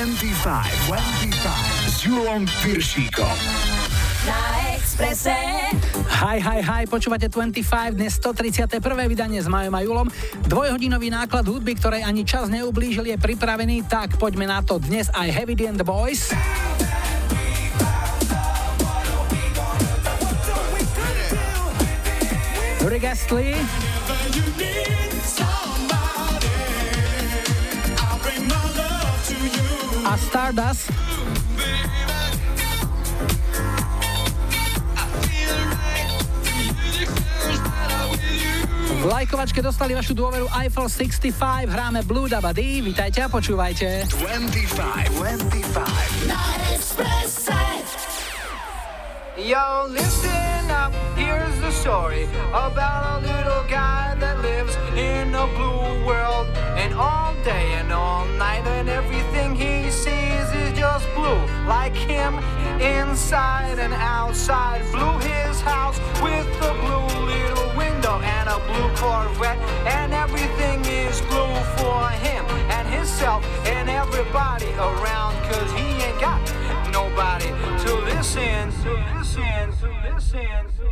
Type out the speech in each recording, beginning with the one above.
25, 25 s Julom Piršíkom. Na Expresse. Hi, hi, hi, počúvate 25, dnes 131. vydanie s Majom a Julom. Dvojhodinový náklad hudby, ktorej ani čas neublížil, je pripravený, tak poďme na to dnes aj Heavy D and the Boys. Rick Astley. Stardust. V lajkovačke dostali vašu dôveru Eiffel 65, hráme Blue Dabady, vítajte a počúvajte. 25, 25. Yo, listen up, here's the story about a little guy that lives in a blue world. And all day and all night and everything blue like him inside and outside. Blew his house with a blue little window and a blue Corvette. And everything is blue for him and himself and everybody around. Cause he ain't got nobody to listen, to listen, to listen, to.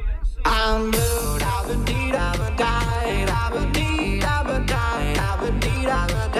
I'm blue, I'm a need, I'm a died, I'm a need, I'm a died, I'm a need, I'm a died.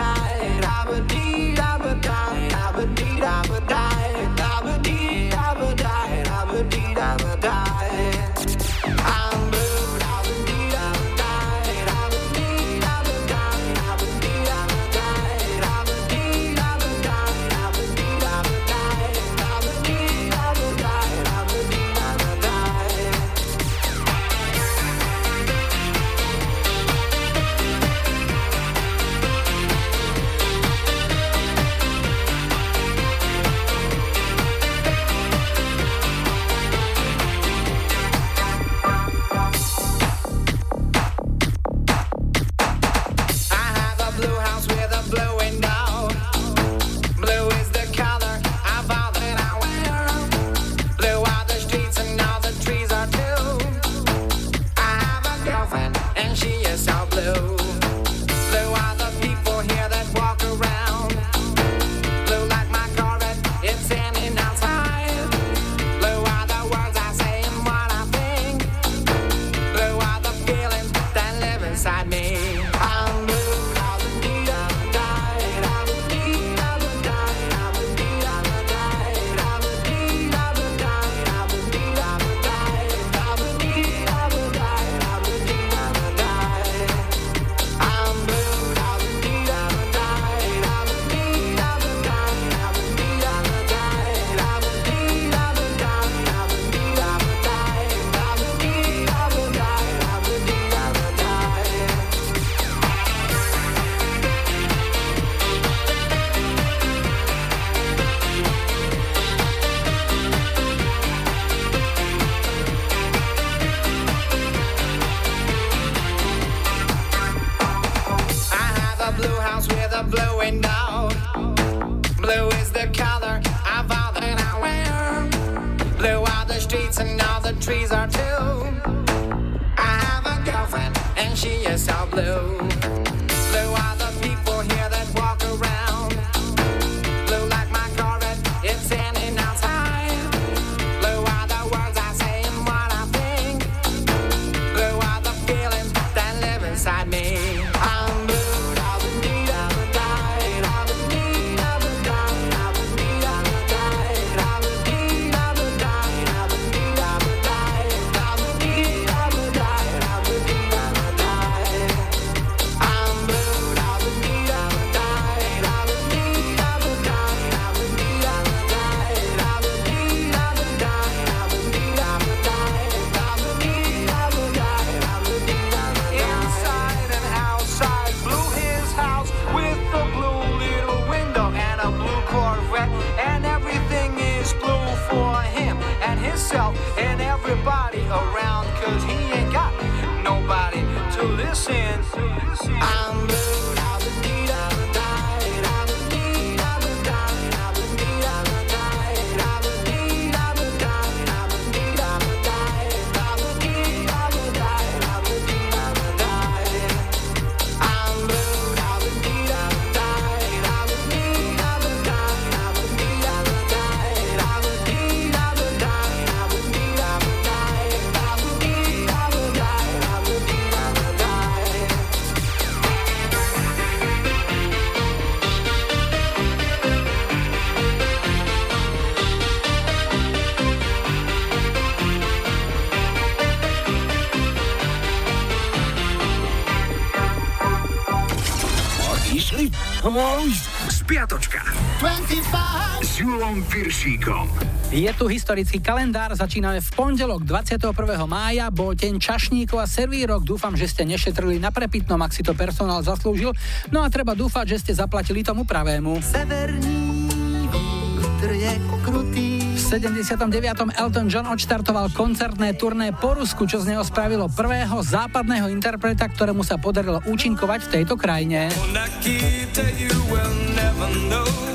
Piršíkom. Je tu historický kalendár, začíname v pondelok 21. mája, bol deň čašníkov a servírok. Dúfam, že ste nešetrili na prepitnom, ak si to personál zaslúžil. No a treba dúfať, že ste zaplatili tomu pravému. Severní vítr je krutý. V 79. Elton John odštartoval koncertné turné po Rusku, čo z neho spravilo prvého západného interpreta, ktorému sa podarilo účinkovať v tejto krajine.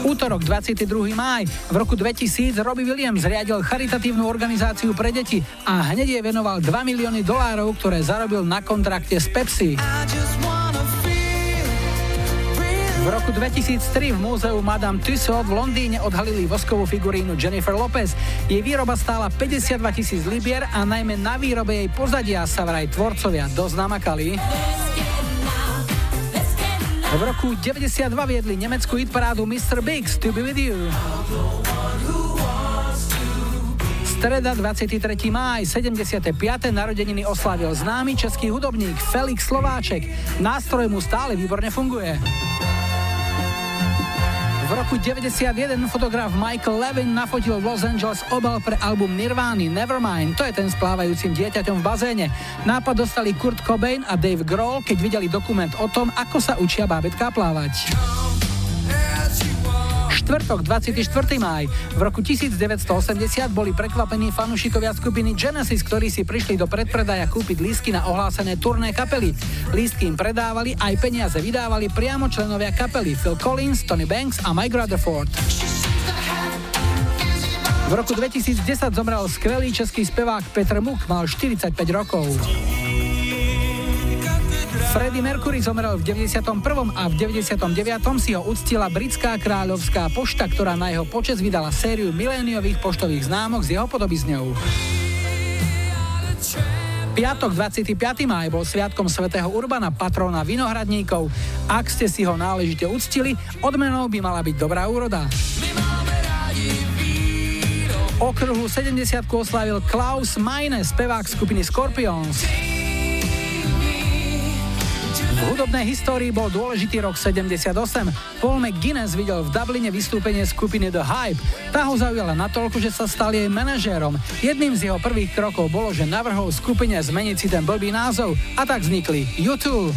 Útorok 22. máj. V roku 2000 Robbie Williams zriadil charitatívnu organizáciu pre deti a hneď jej venoval 2 milióny dolárov, ktoré zarobil na kontrakte s Pepsi. V roku 2003 v múzeu Madame Tussauds v Londýne odhalili voskovú figurínu Jennifer Lopez. Jej výroba stála 52 tisíc libier a najmä na výrobe jej pozadia sa vraj tvorcovia dosť namakali. V roku 92 viedli nemeckú hitparádu Mr. Biggs To Be With You. Streda 23. máj, 75. narodeniny oslávil známy český hudobník Felix Slováček. Nástroj mu stále výborne funguje. V roku 91 fotograf Michael Levin nafotil v Los Angeles obal pre album Nirvány Nevermind. To je ten s plávajúcim dieťaťom v bazéne. Nápad dostali Kurt Cobain a Dave Grohl, keď videli dokument o tom, ako sa učia bábetká plávať štvrtok 24. máj. V roku 1980 boli prekvapení fanúšikovia skupiny Genesis, ktorí si prišli do predpredaja kúpiť lístky na ohlásené turné kapely. Lístky im predávali, aj peniaze vydávali priamo členovia kapely Phil Collins, Tony Banks a Mike Rutherford. V roku 2010 zomrel skvelý český spevák Petr Muk, mal 45 rokov. Freddie Mercury zomrel v 91. a v 99. si ho uctila britská kráľovská pošta, ktorá na jeho počes vydala sériu miléniových poštových známok s jeho podobizňou. Piatok 25. maj bol sviatkom svätého Urbana, patrona vinohradníkov. Ak ste si ho náležite uctili, odmenou by mala byť dobrá úroda. Okruhu 70 oslávil Klaus Meine, spevák skupiny Scorpions. V hudobnej histórii bol dôležitý rok 78. Paul McGuinness videl v Dubline vystúpenie skupiny The Hype. Tá ho zaujala natoľko, že sa stal jej manažérom. Jedným z jeho prvých krokov bolo, že navrhol skupine zmeniť si ten blbý názov a tak vznikli YouTube.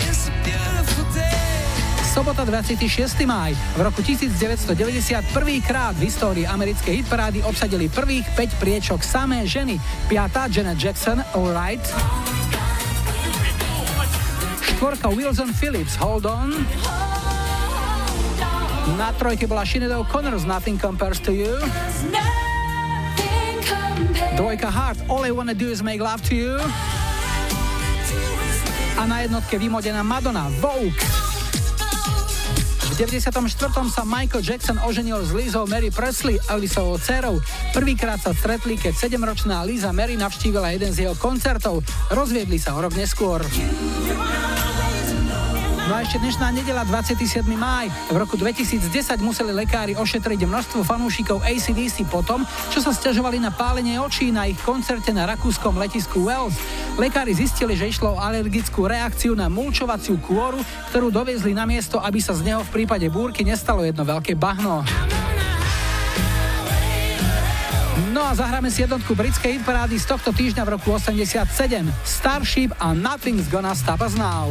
Sobota 26. máj. V roku 1990 prvýkrát v histórii americkej hitparády obsadili prvých 5 priečok samé ženy. Piatá Janet Jackson, Alright štvorka Wilson Phillips, Hold On. Na trojke bola Sinead O'Connor Nothing Compares to You. Dvojka Heart, All I Wanna Do Is Make Love to You. A na jednotke vymodená Madonna, Vogue. V 94. sa Michael Jackson oženil s Lizou Mary Presley, Elvisovou dcerou. Prvýkrát sa stretli, keď 7-ročná Liza Mary navštívila jeden z jeho koncertov. Rozviedli sa o rok neskôr. No a ešte dnešná nedela 27. máj. V roku 2010 museli lekári ošetriť množstvo fanúšikov ACDC potom, čo sa stiažovali na pálenie očí na ich koncerte na rakúskom letisku Wells. Lekári zistili, že išlo o alergickú reakciu na mulčovaciu kôru, ktorú doviezli na miesto, aby sa z neho v prípade búrky nestalo jedno veľké bahno. No a zahráme si jednotku britskej hitparády z tohto týždňa v roku 87. Starship a Nothing's Gonna Stop Us Now.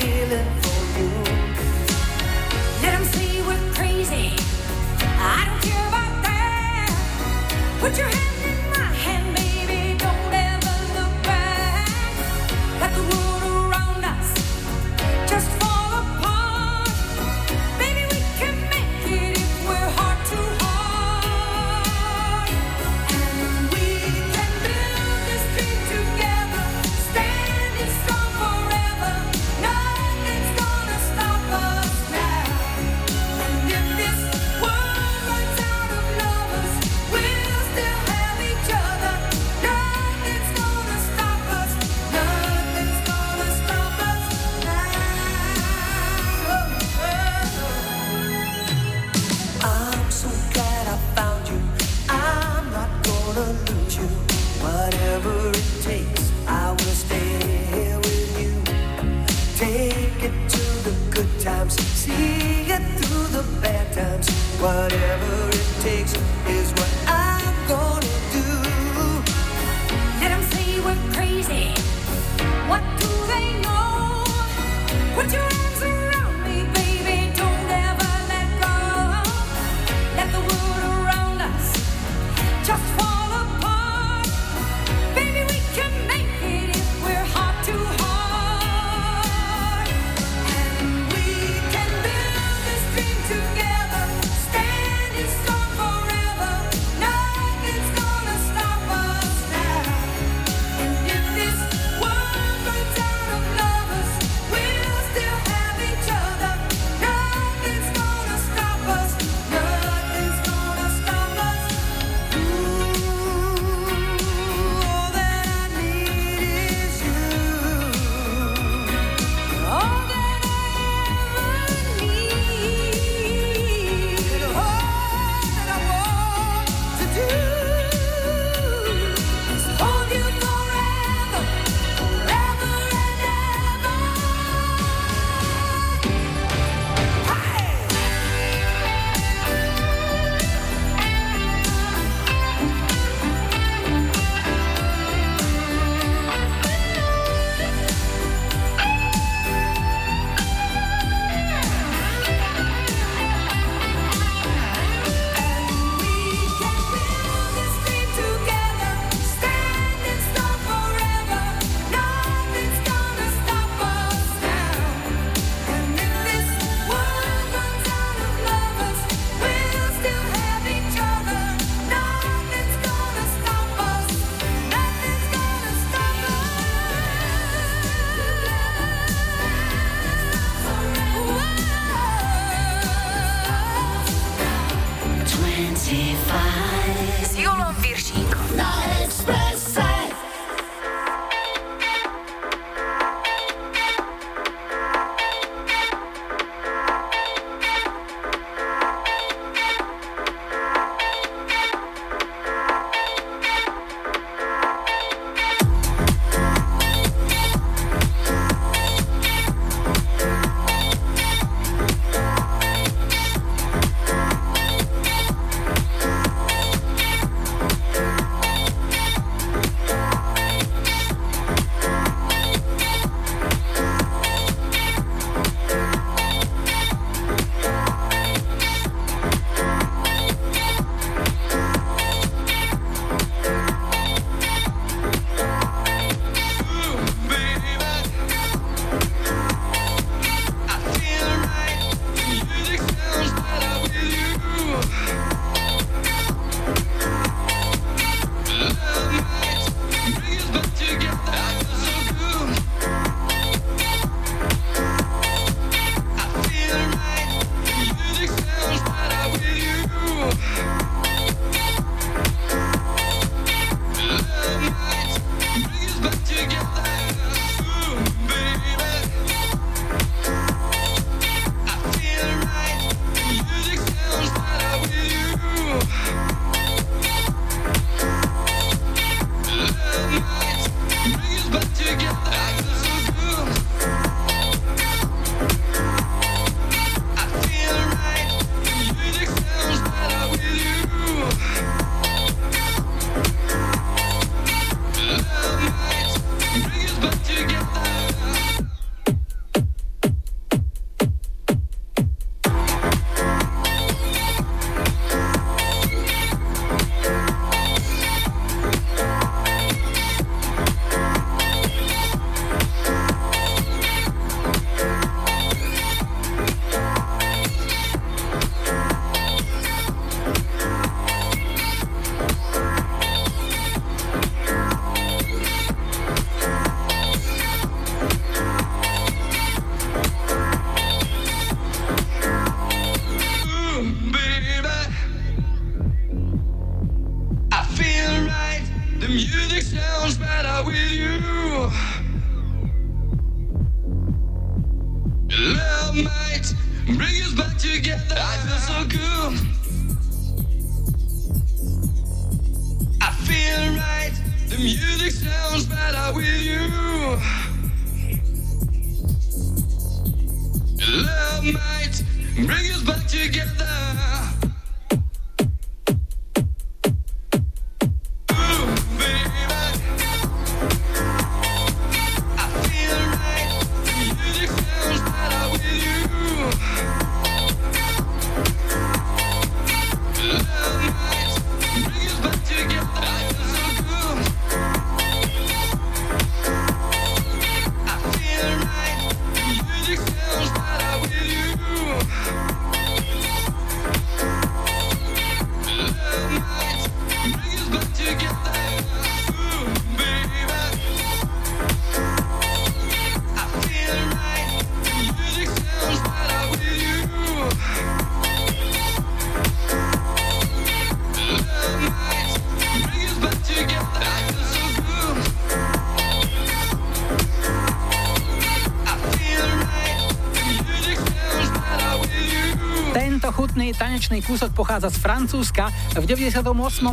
tanečný kúsok pochádza z Francúzska. V 98.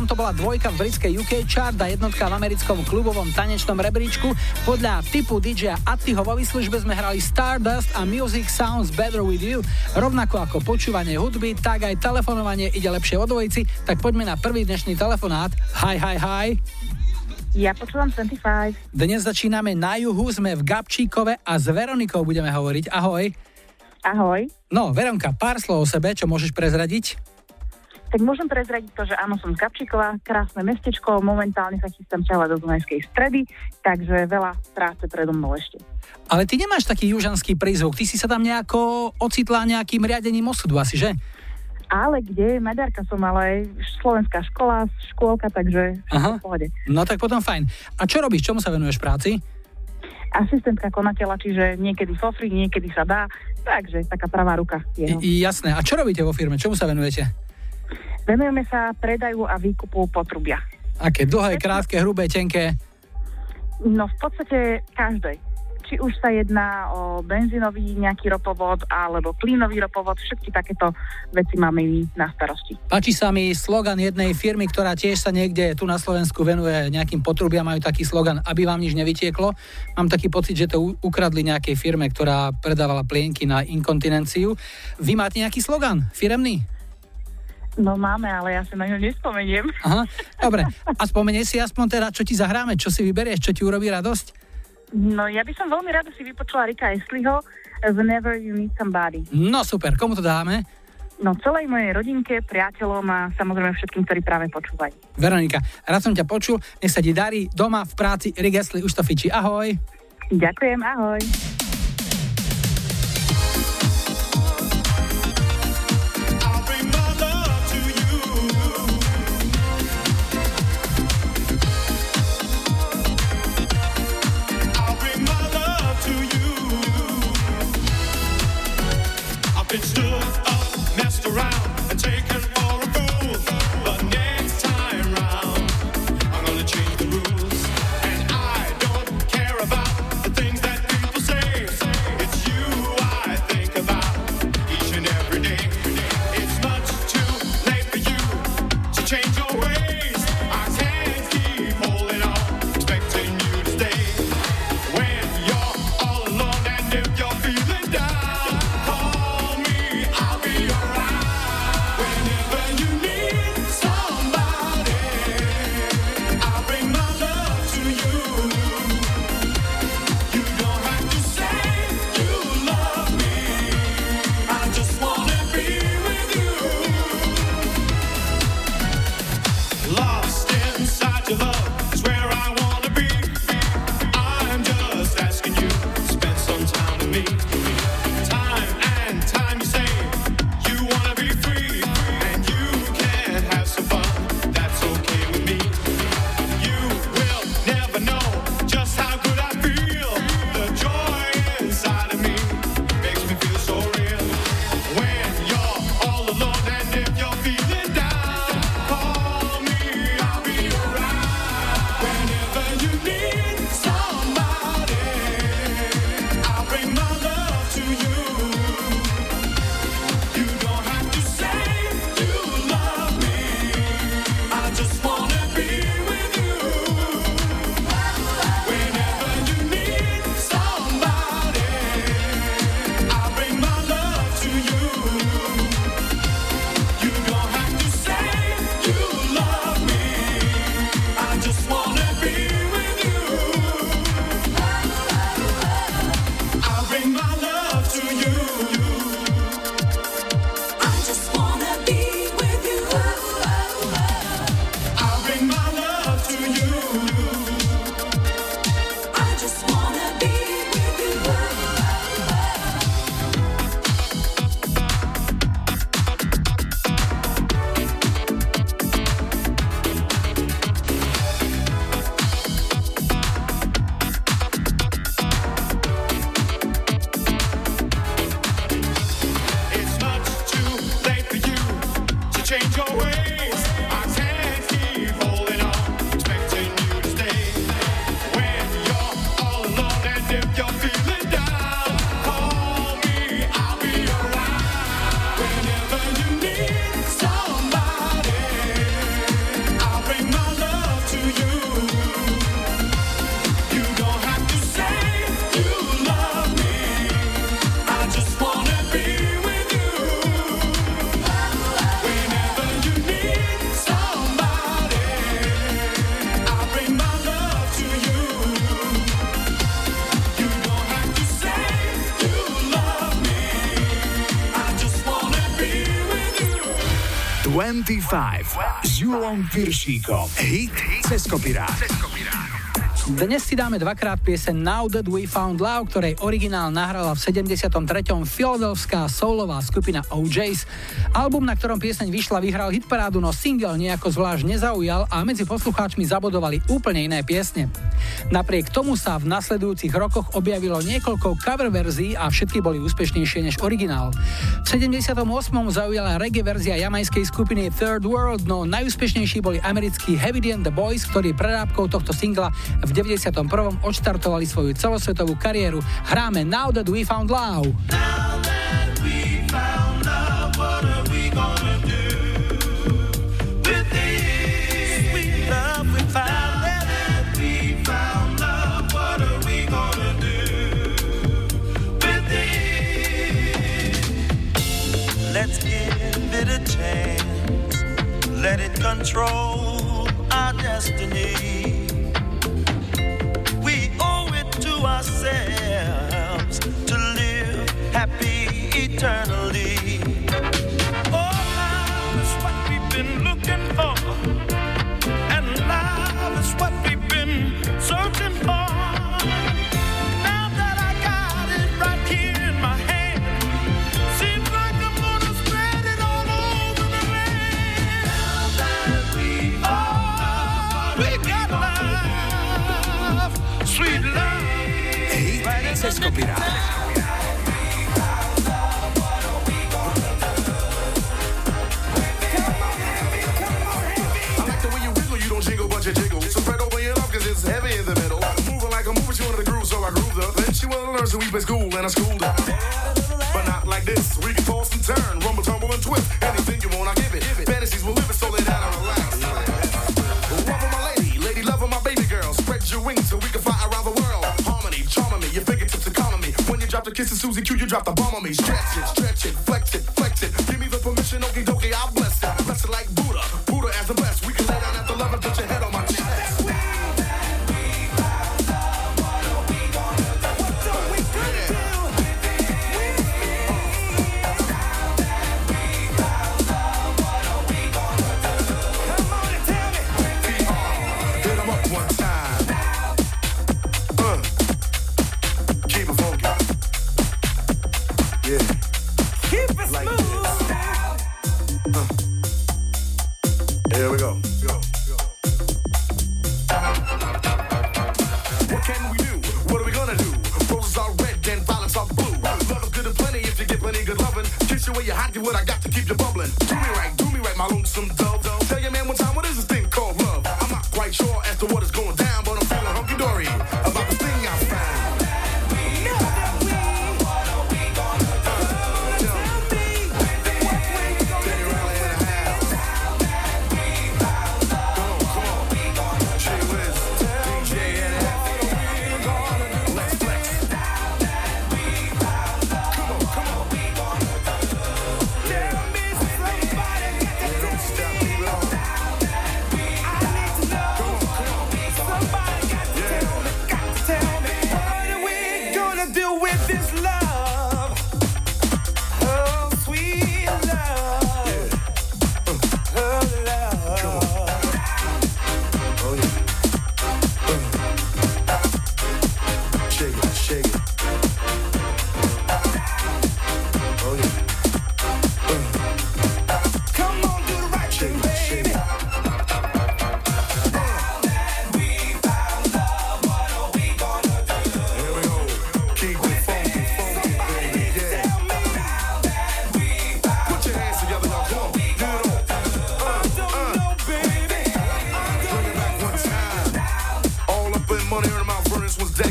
to bola dvojka v britskej UK chart a jednotka v americkom klubovom tanečnom rebríčku. Podľa typu DJ Attiho vo výslužbe sme hrali Stardust a Music Sounds Better With You. Rovnako ako počúvanie hudby, tak aj telefonovanie ide lepšie o dvojici. Tak poďme na prvý dnešný telefonát. Hi, hi, hi. Ja počúvam 25. Dnes začíname na juhu, sme v Gabčíkove a s Veronikou budeme hovoriť. Ahoj. Ahoj. No, Veronka, pár slov o sebe, čo môžeš prezradiť? Tak môžem prezradiť to, že áno, som z Gabčíkova, krásne mestečko, momentálne sa chystám ťahovať do Dunajskej stredy, takže veľa práce predo mnou ešte. Ale ty nemáš taký južanský prízvuk, ty si sa tam nejako ocitla nejakým riadením osudu asi, že? Ale kde? Maďarka som, ale slovenská škola, škôlka, takže Aha. v pohode. No tak potom fajn. A čo robíš? Čomu sa venuješ práci? asistentka konateľa, čiže niekedy sofri, niekedy sa dá, takže taká pravá ruka. I, jasné. A čo robíte vo firme? Čomu sa venujete? Venujeme sa predaju a výkupu potrubia. Aké dlhé, krátke, hrubé, tenké? No v podstate každej či už sa jedná o benzínový nejaký ropovod alebo plynový ropovod, všetky takéto veci máme my na starosti. Páči sa mi slogan jednej firmy, ktorá tiež sa niekde tu na Slovensku venuje nejakým potrubiam, majú taký slogan, aby vám nič nevytieklo. Mám taký pocit, že to ukradli nejakej firme, ktorá predávala plienky na inkontinenciu. Vy máte nejaký slogan firemný? No máme, ale ja sa na ňo nespomeniem. Aha, dobre. A spomenie si aspoň teda, čo ti zahráme, čo si vyberieš, čo ti urobí radosť? No ja by som veľmi rada si vypočula Rika Esliho Whenever You Need Somebody. No super, komu to dáme? No celej mojej rodinke, priateľom a samozrejme všetkým, ktorí práve počúvajú. Veronika, rád som ťa počul, nech sa ti darí doma, v práci, Rick Astley, už to fiči, ahoj. Ďakujem, ahoj. S Julom Piršíkom. Hit cez kopirát. Dnes si dáme dvakrát piesen Now That We Found Love, ktorej originál nahrala v 73. filadelfská soulová skupina OJs. Album, na ktorom pieseň vyšla, vyhral hitparádu, no single nejako zvlášť nezaujal a medzi poslucháčmi zabodovali úplne iné piesne. Napriek tomu sa v nasledujúcich rokoch objavilo niekoľko cover verzií a všetky boli úspešnejšie než originál. V 78. zaujala reggae verzia jamajskej skupiny Third World, no najúspešnejší boli americkí Heavy and the Boys, ktorí prerábkou tohto singla v 91. odštartovali svoju celosvetovú kariéru. Hráme Now That We Found Love. Let it control our destiny. We owe it to ourselves to live happy eternally. Groove, so I. Then she to learn, we been school and I schooled her. But not like this. We Q, you drop the bomb on me. Stretch it, stretch it, flex it, flex it. Give me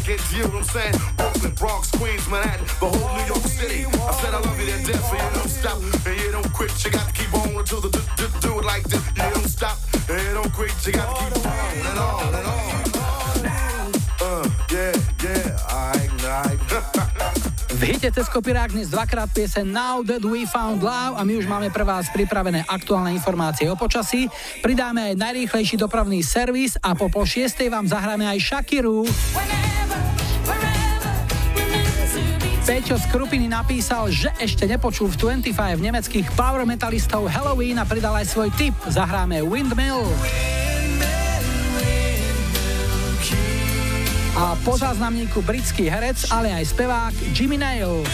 decades, you know what I'm saying? Brooklyn, Bronx, Queens, Manhattan, the whole New York City. I said I love you to death, so you don't stop. And you don't quit, you got to keep on until the do, it like this. You don't stop, and you don't quit, you got to keep on and on and on. Uh, yeah, yeah, alright, alright. V hite cez kopirák dnes dvakrát piese Now That We Found Love a my už máme pre vás pripravené aktuálne informácie o počasí. Pridáme aj najrýchlejší dopravný servis a po pol šiestej vám zahráme aj Shakiru. Peťo z Krupiny napísal, že ešte nepočul v 25 nemeckých power metalistov Halloween a pridal aj svoj tip. Zahráme Windmill. A po záznamníku britský herec, ale aj spevák Jimmy Nail.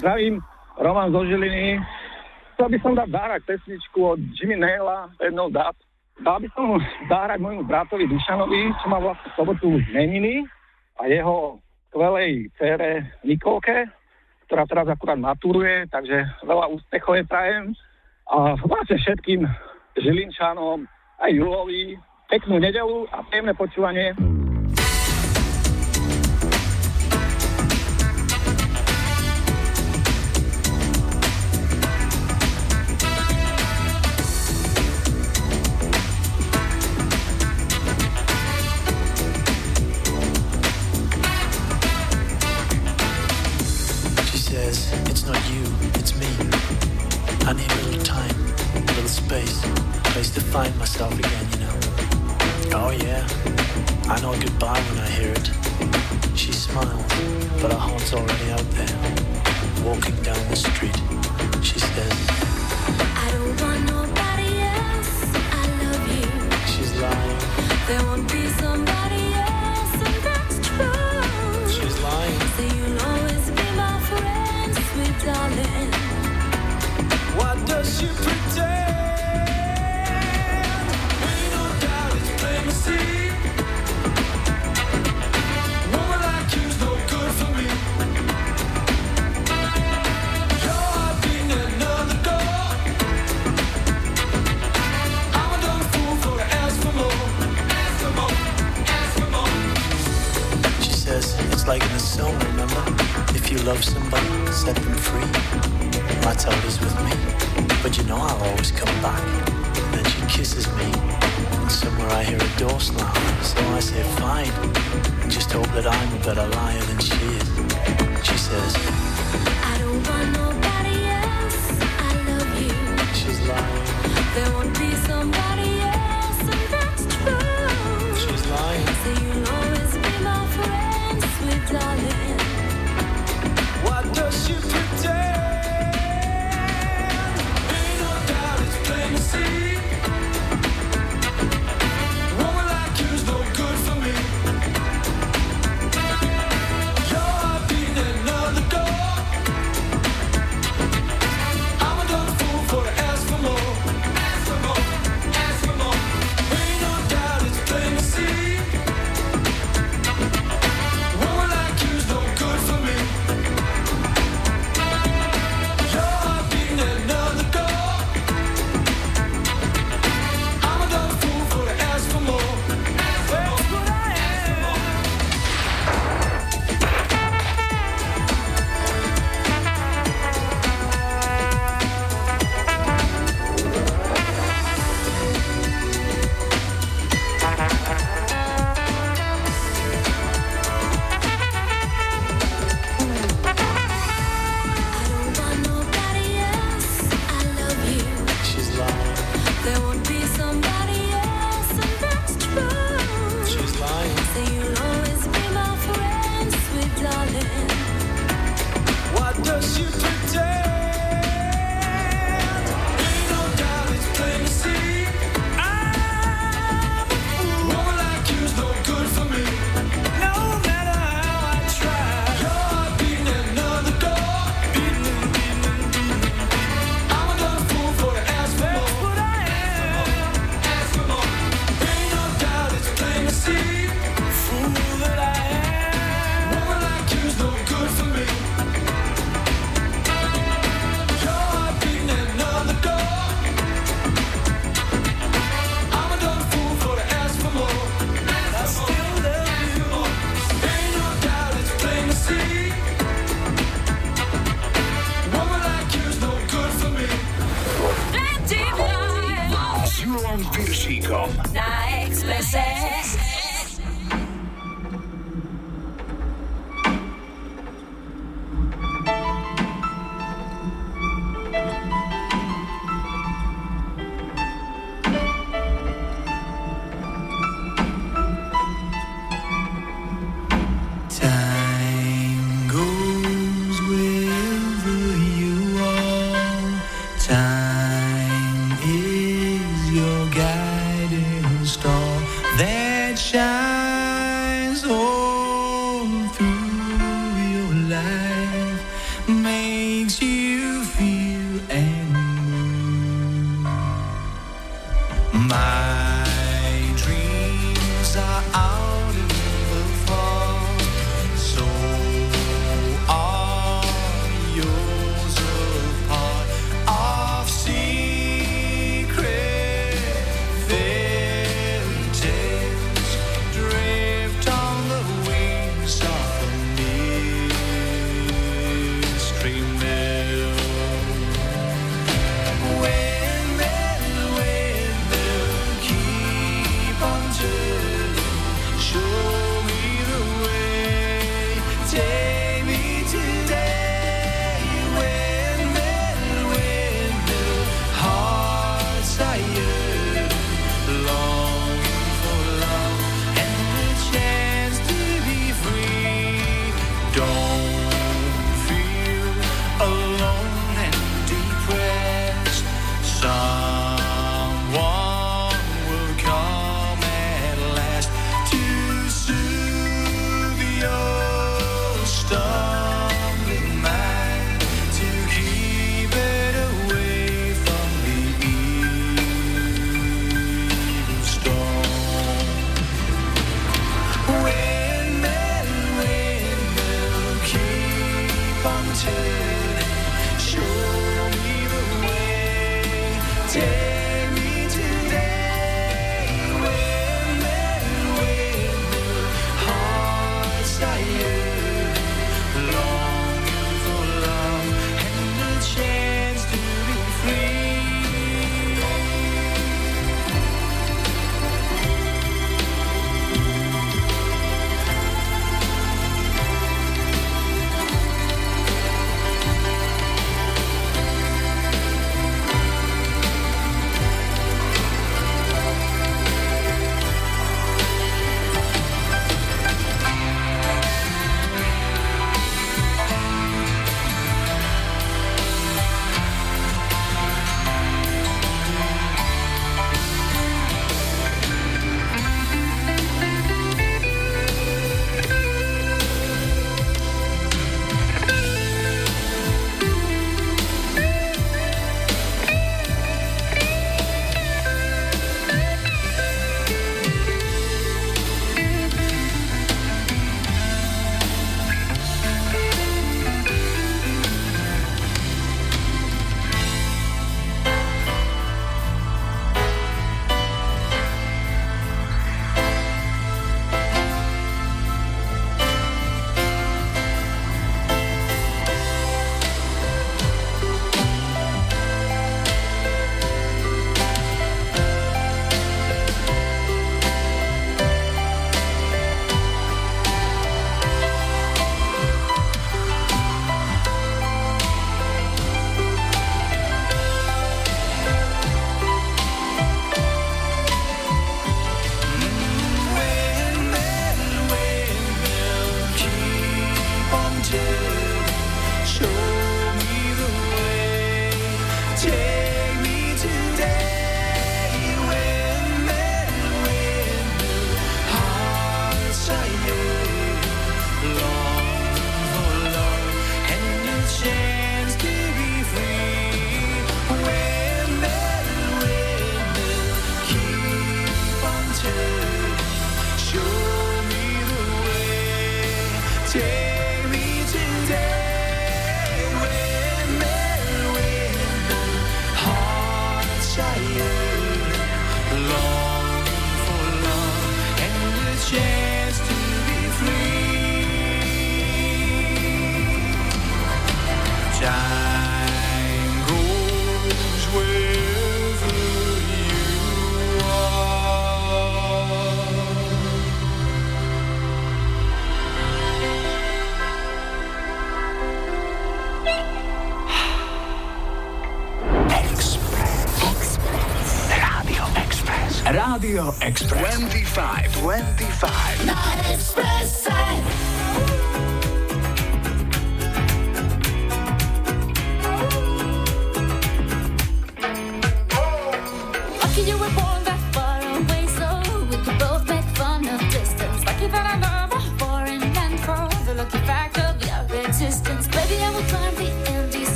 Zdravím. Roman zo Žiliny. Chcel by som dať dárať pesničku od Jimmy Naila, jednou dát. Dal by som dárať môjmu bratovi Dušanovi, čo má vlastne sobotu meniny a jeho skvelej cére Nikolke, ktorá teraz akurát maturuje, takže veľa úspechov je prajem. A vlastne všetkým Žilinčanom, aj Julovi, peknú nedelu a príjemné počúvanie.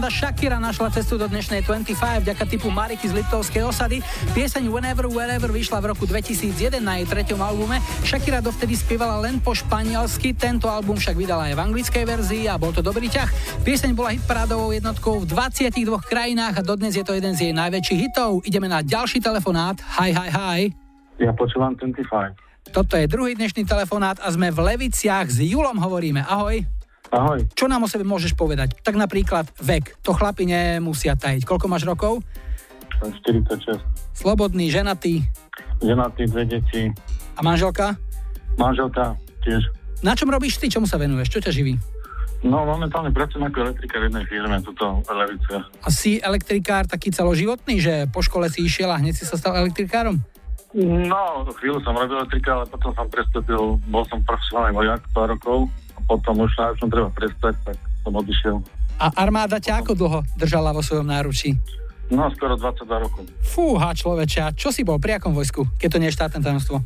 Fešanda Shakira našla cestu do dnešnej 25 vďaka typu Mariky z Liptovskej osady. Pieseň Whenever Wherever vyšla v roku 2001 na jej treťom albume. Shakira dovtedy spievala len po španielsky, tento album však vydala aj v anglickej verzii a bol to dobrý ťah. Pieseň bola hitparádovou jednotkou v 22 krajinách a dodnes je to jeden z jej najväčších hitov. Ideme na ďalší telefonát. Hi, hi, hi. Ja počúvam 25. Toto je druhý dnešný telefonát a sme v Leviciach s Julom hovoríme. Ahoj. Ahoj. Čo nám o sebe môžeš povedať? Tak napríklad vek. To chlapi nemusia tajiť. Koľko máš rokov? 46. Slobodný, ženatý? Ženatý, dve deti. A manželka? Manželka tiež. Na čom robíš ty? Čomu sa venuješ? Čo ťa živí? No, momentálne pracujem ako elektrikár v jednej firme, tuto v. A si elektrikár taký celoživotný, že po škole si išiel a hneď si sa stal elektrikárom? No, chvíľu som robil elektrika, ale potom som prestúpil, bol som profesionálny vojak pár rokov potom už na som treba prestať, tak som odišiel. A armáda ťa ako dlho držala vo svojom náručí? No, skoro 22 rokov. Fúha, človečia, čo si bol pri akom vojsku, keď to nie je štátne tajomstvo?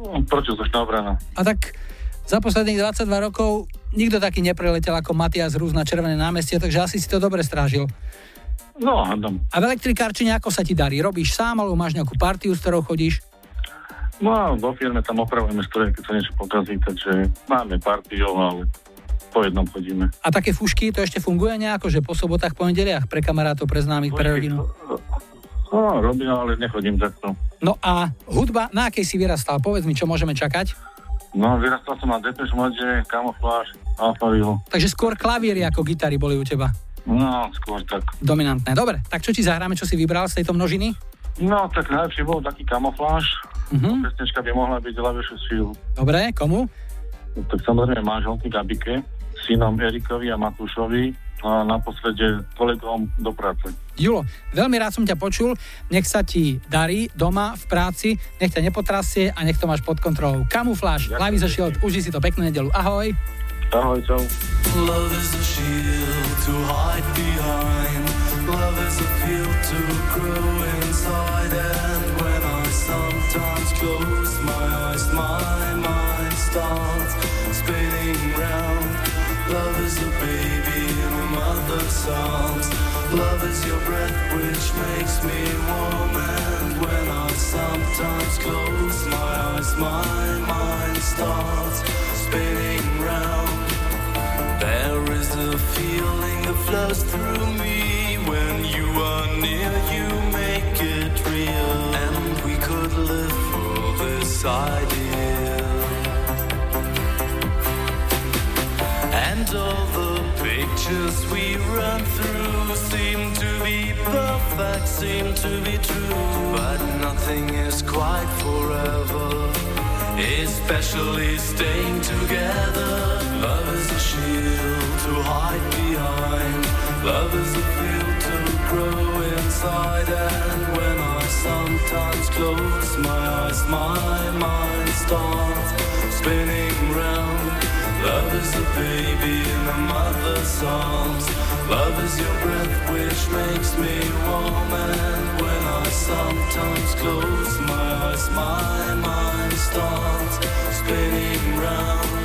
No, protizočná obrana. A tak za posledných 22 rokov nikto taký nepreletel ako Matias Rúz na Červené námestie, takže asi si to dobre strážil. No, hádam. A v elektrikárčine ako sa ti darí? Robíš sám, alebo máš nejakú partiu, s ktorou chodíš? No a vo firme tam opravujeme stroje, keď sa niečo pokazí, takže máme partiou, ale po jednom chodíme. A také fušky, to ešte funguje nejako, že po sobotách, po nedeliach pre kamarátov, pre známych, pre rodinu? No, robím, ale nechodím takto. No a hudba, na akej si vyrastal? Povedz mi, čo môžeme čakať? No, vyrastal som na Depeche Mode, Camouflage, Alphaville. Takže skôr klavíry ako gitary boli u teba? No, skôr tak. Dominantné. Dobre, tak čo ti zahráme, čo si vybral z tejto množiny? No, tak najlepšie bol taký kamofláž. Uh-huh. Pesnička by mohla byť ľavejšiu sílu. Dobre, komu? No, tak samozrejme manželky Gabike, synom Erikovi a Matúšovi a naposlede kolegom do práce. Julo, veľmi rád som ťa počul, nech sa ti darí doma, v práci, nech ťa nepotrasie a nech to máš pod kontrolou. Kamufláž, is a Shield, uži si to peknú nedelu. Ahoj. Ahoj, čau. Love is a shield to hide behind. Love is a field to grow inside and sometimes close my eyes my mind starts spinning round. Love is a baby in a mother's arms. Love is your breath which makes me warm. And when I sometimes close my eyes my mind starts spinning round. There is a feeling that flows through me when you are near, you And all the pictures we run through seem to be perfect, seem to be true. But nothing is quite forever, especially staying together. Love is a shield to hide behind, love is a field to grow inside and when I sometimes close my eyes, my mind starts spinning round. Love is a baby in a mother's arms. Love is your breath which makes me warm. And when I sometimes close my eyes, my mind starts spinning round.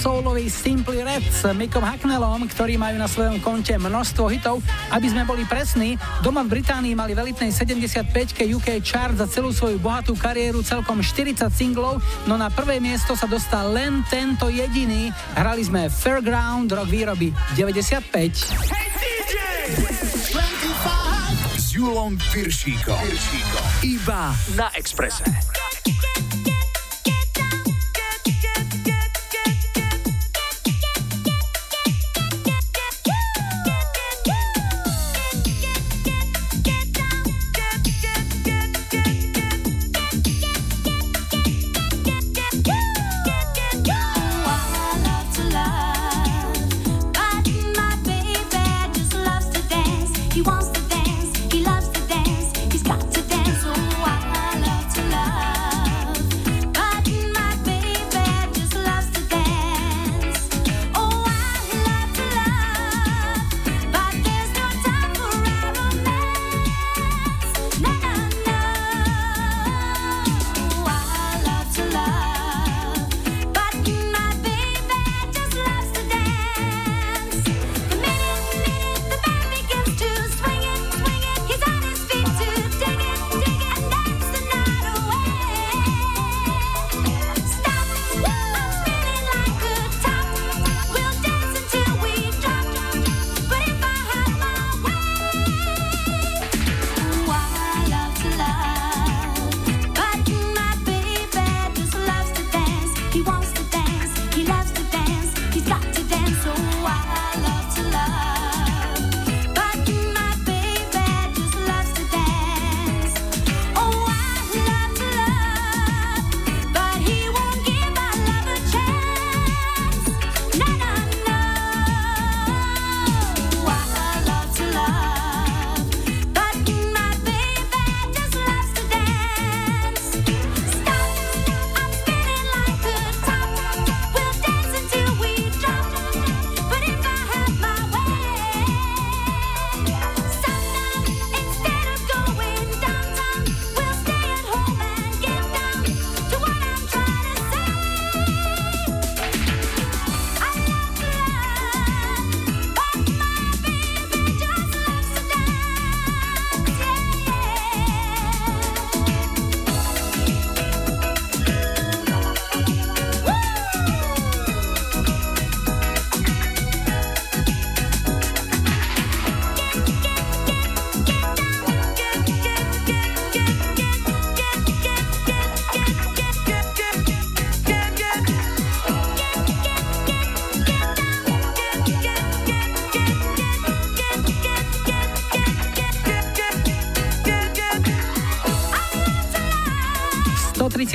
Popovo-souloví Simply Red s Mickom Hacknellom, ktorí majú na svojom konte množstvo hitov. Aby sme boli presní, doma v Británii mali v elitnej 75-ke UK chart za celú svoju bohatú kariéru celkom 40 singlov, no na prvé miesto sa dostal len tento jediný. Hrali sme Fairground, rok výroby 95. S Julom Piršíkom. Iba na Exprese.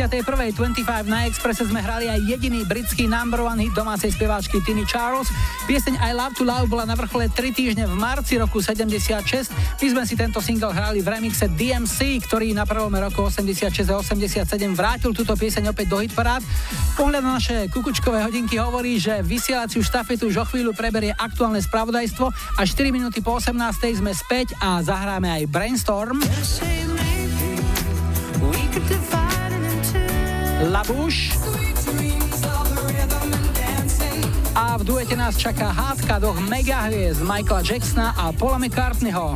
25 na Expresse sme hrali aj jediný britský number one hit domácej speváčky Tiny Charles. Pieseň I Love to Love bola na vrchole 3 týždne v marci roku 76. My sme si tento single hrali v remixe DMC, ktorý na prelome roku 86 a 87 vrátil túto pieseň opäť do hitparád. Pohľad na naše kukučkové hodinky hovorí, že vysielaciu štafetu už o chvíľu preberie aktuálne spravodajstvo a 4 minúty po 18 sme späť a zahráme aj Brainstorm. Labouche. A v duete nás čaká hádka dvoch megahviezd Michaela Jacksona a Paula McCartneyho.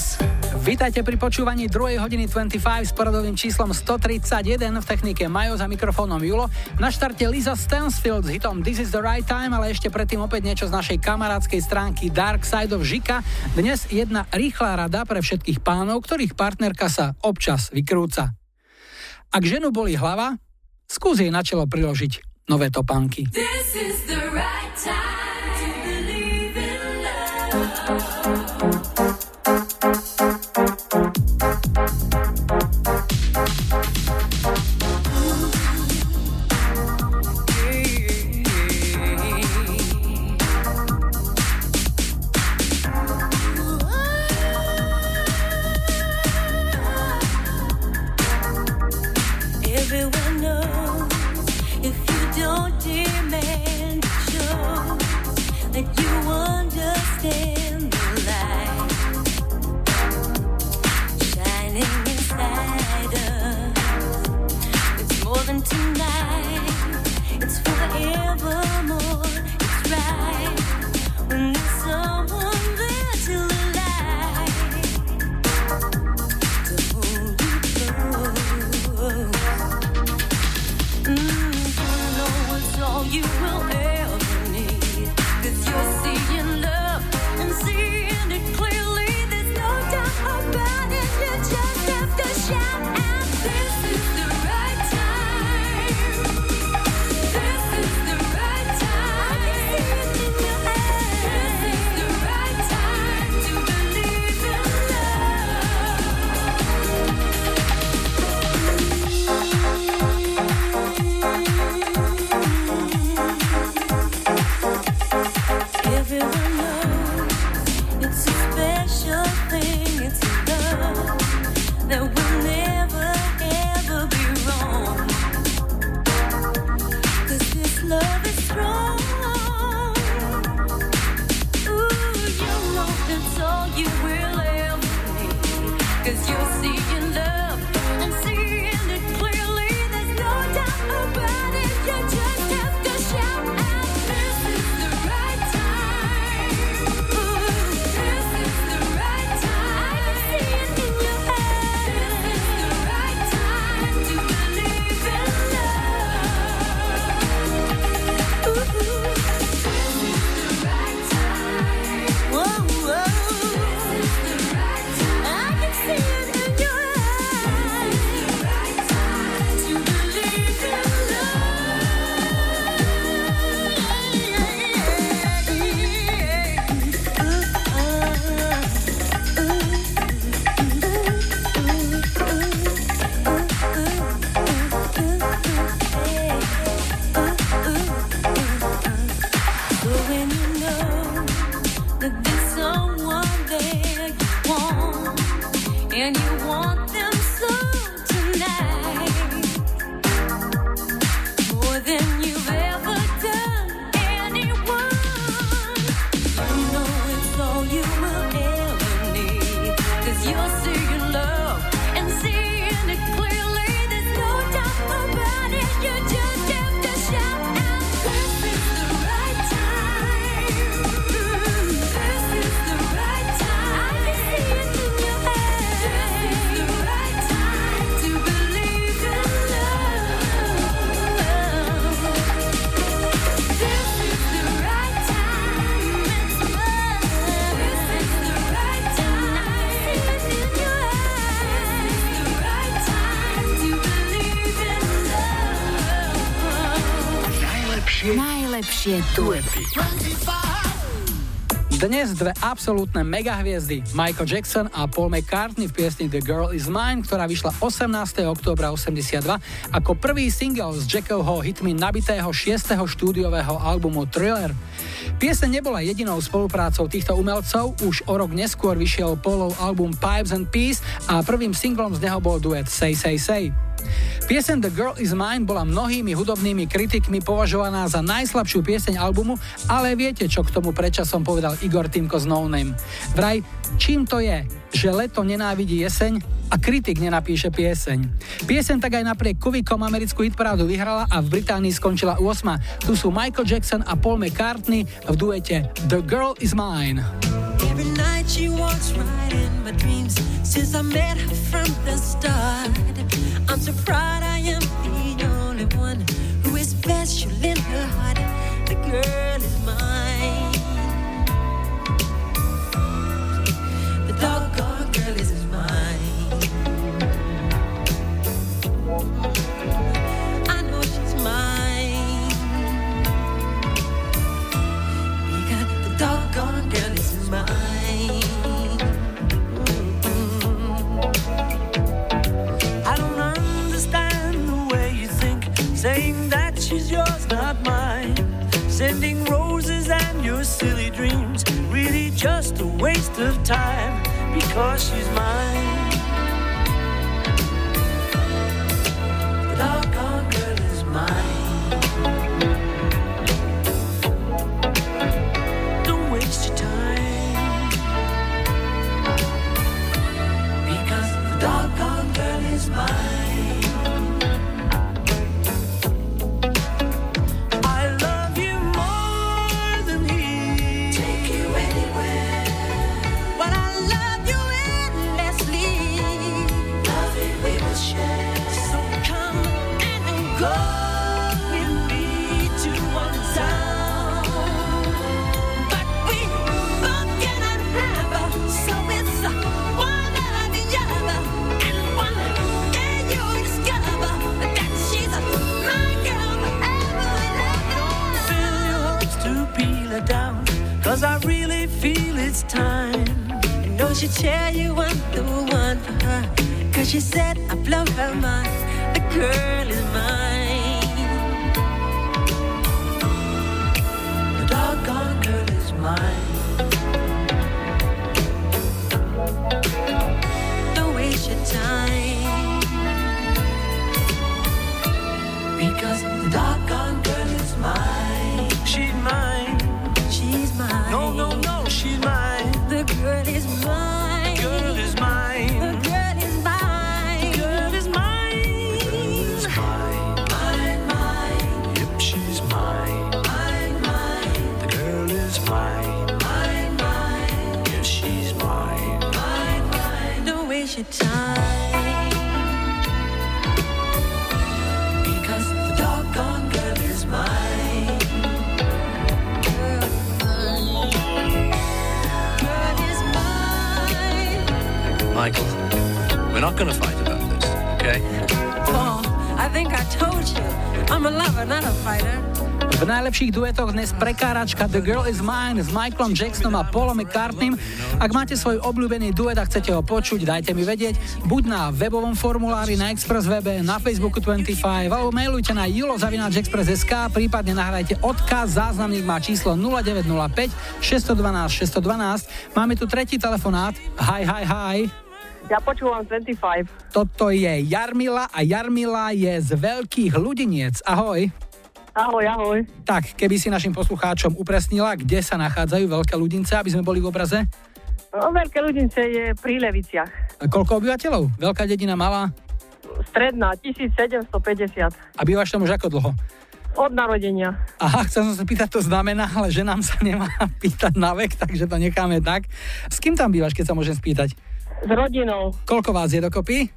Express. Vítajte pri počúvaní 2. hodiny 25 s poradovým číslom 131 v technike Majo za mikrofónom Julo. Na štarte Lisa Stansfield s hitom This is the right time, ale ešte predtým opäť niečo z našej kamarádskej stránky Dark Side of Žika. Dnes jedna rýchla rada pre všetkých pánov, ktorých partnerka sa občas vykrúca. Ak ženu boli hlava, skús jej na čelo priložiť nové topánky. This is the right time to believe in love. Dnes dve absolútne megahviezdy Michael Jackson a Paul McCartney v piesni The Girl Is Mine, ktorá vyšla 18. októbra 82 ako prvý single z Jackovho hitmi nabitého 6. štúdiového albumu Thriller. Pieseň nebola jedinou spoluprácou týchto umelcov, už o rok neskôr vyšiel Paulov album Pipes and Peace a prvým singlom z neho bol duet Say Say Say. Pieseň The Girl Is Mine bola mnohými hudobnými kritikmi považovaná za najslabšiu pieseň albumu, ale viete, čo k tomu predčasom povedal Igor Timko z No Name. Vraj, čím to je, že leto nenávidí jeseň a kritik nenapíše pieseň. Pieseň tak aj napriek kuvikom americkú hitparádu vyhrala a v Británii skončila 8. Tu sú Michael Jackson a Paul McCartney v duete The Girl Is Mine. Every night she walks right in my dreams since I met her from the start. I'm so proud I am the only one who is special in her heart. The girl is mine. The doggone Sending roses and your silly dreams, really just a waste of time because she's mine. Cause I really feel it's time. I know she'll tell you I'm the one for her. Cause she said I blow her mind. The girl is mine. The doggone girl is mine. Don't waste your time. Because the doggone not going to fight about this, okay? Oh, I think I told you. I'm a lover, not a fighter. V najlepších duetoch dnes prekáračka The Girl Is Mine s Michaelom Jacksonom a Paulom McCartneym. Ak máte svoj obľúbený duet a chcete ho počuť, dajte mi vedieť. Buď na webovom formulári na Express webe, na Facebooku 25, alebo mailujte na julozavináčexpress.sk, prípadne nahrajte odkaz, záznamník má číslo 0905 612 612. Máme tu tretí telefonát. Hi, hi, hi. Ja počúvam 25. Toto je Jarmila a Jarmila je z Veľkých ľudiniec. Ahoj. Ahoj, ahoj. Tak, keby si našim poslucháčom upresnila, kde sa nachádzajú Veľké ľudince, aby sme boli v obraze? No, Veľké ľudince je pri Leviciach. A koľko obyvateľov? Veľká dedina, malá? Stredná, 1750. A bývaš tam už ako dlho? Od narodenia. Aha, chcem sa pýtať, to znamená, ale že nám sa nemá pýtať na vek, takže to necháme tak. S kým tam bývaš, keď sa môžem spýtať? S rodinou. Koľko vás je dokopy?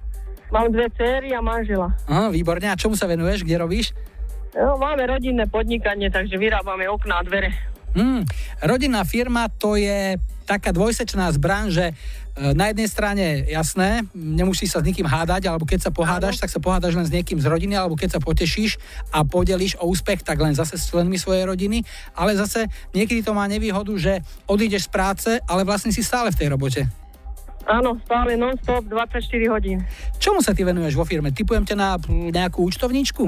Mám dve céry a manžela. Aha, výborne. A čomu sa venuješ? Kde robíš? No, máme rodinné podnikanie, takže vyrábame okná a dvere. Hmm, rodinná firma to je taká dvojsečná zbraň, že e, na jednej strane, jasné, nemusíš sa s nikým hádať, alebo keď sa pohádaš, tak sa pohádaš len s niekým z rodiny, alebo keď sa potešíš a podelíš o úspech, tak len zase s členmi svojej rodiny, ale zase niekedy to má nevýhodu, že odídeš z práce, ale vlastne si stále v tej robote. Áno, stále non-stop 24 hodín. Čomu sa ty venuješ vo firme? Typujem ťa na nejakú účtovníčku?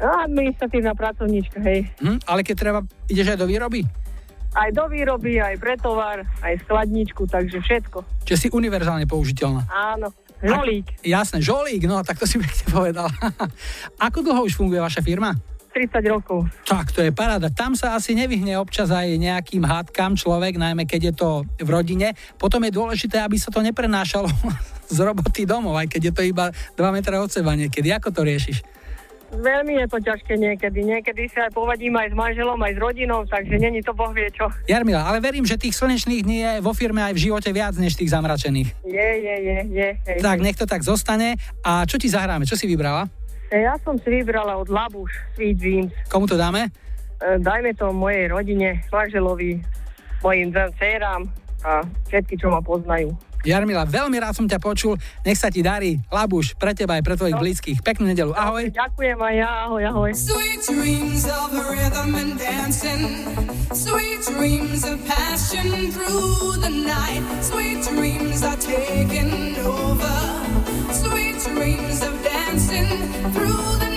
Administratívna pracovníčka, hej. Hm, ale keď treba, ideš aj do výroby? Aj do výroby, aj pre tovar, aj skladničku, takže všetko. Čiže si univerzálne použiteľná. Áno, žolík. A, jasné, žolík, no tak to si pekne povedal. Ako dlho už funguje vaša firma? 30 rokov. Tak, to je paráda. Tam sa asi nevyhne občas aj nejakým hádkam človek, najmä keď je to v rodine. Potom je dôležité, aby sa to neprenášalo z roboty domov, aj keď je to iba 2 metre od seba niekedy. Ako to riešiš? Veľmi je to ťažké niekedy. Niekedy sa aj povadím aj s manželom, aj s rodinou, takže není to boh vie čo. Jarmila, ale verím, že tých slnečných dní je vo firme aj v živote viac než tých zamračených. Je, je, je, je. Hej. Tak, nech to tak zostane. A čo ti zahráme? Čo si vybrala? E, Ja som si vybrala od Labuš Sweet Dreams. Komu to dáme? E, Dajme to mojej rodine, manželovi, mojim dvom dcerám a všetky, čo ma poznajú. Jarmila, veľmi rád som ťa počul. Nech sa ti darí. Labuš, pre teba aj pre tvojich blízkych. Peknú nedelu. Ahoj. Ďakujem aj ja. Ahoj, ahoj. Sweet dreams of rhythm and dancing. Sweet dreams of passion through the night. Sweet dreams are taking over. Sweet dreams of dancing through the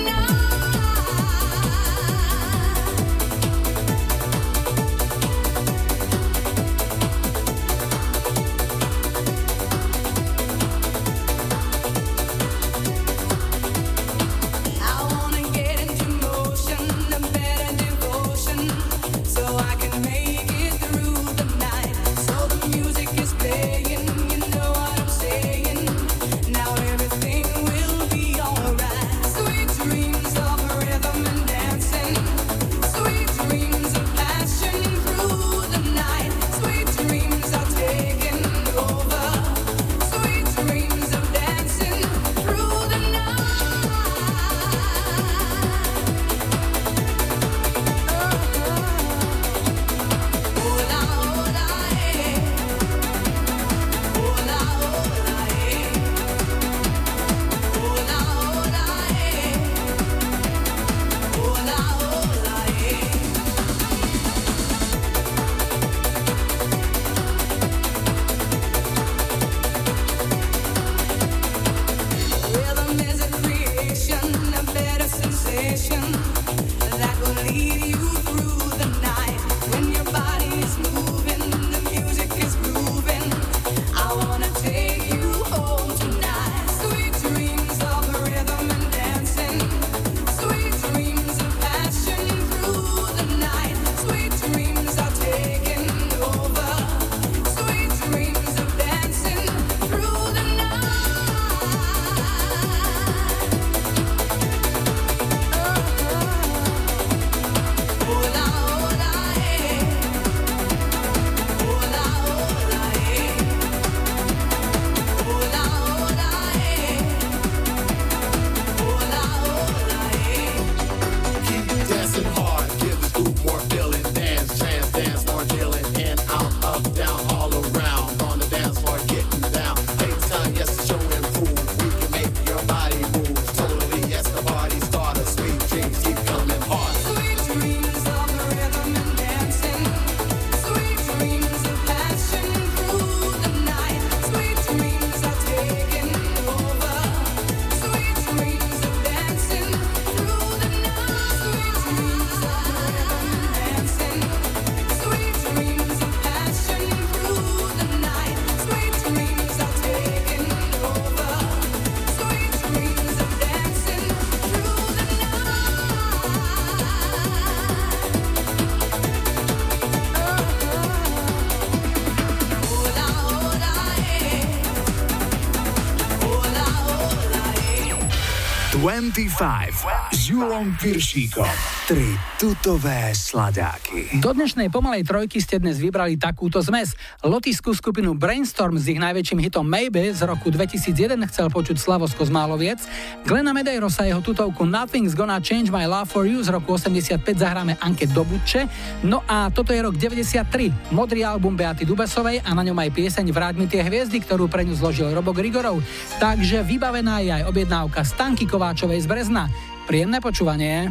25 s Julom Piršíkom. Tri tutové sladáky. Do dnešnej pomalej trojky ste dnes vybrali takúto zmes. Lotisku skupinu Brainstorm s ich najväčším hitom Maybe z roku 2001 chcel počuť Slavosko z Máloviec. Glena Medeirosa jeho tutovku Nothing's Gonna Change My Love For You z roku 85 zahráme Anke Dobuče. No a toto je rok 93. Modrý album Beaty Dubesovej a na ňom aj pieseň Vráť mi tie hviezdy, ktorú pre ňu zložil Robo Grigorov. Takže vybavená je aj objednávka Stanky Kováčovej z Brezna. Príjemné počúvanie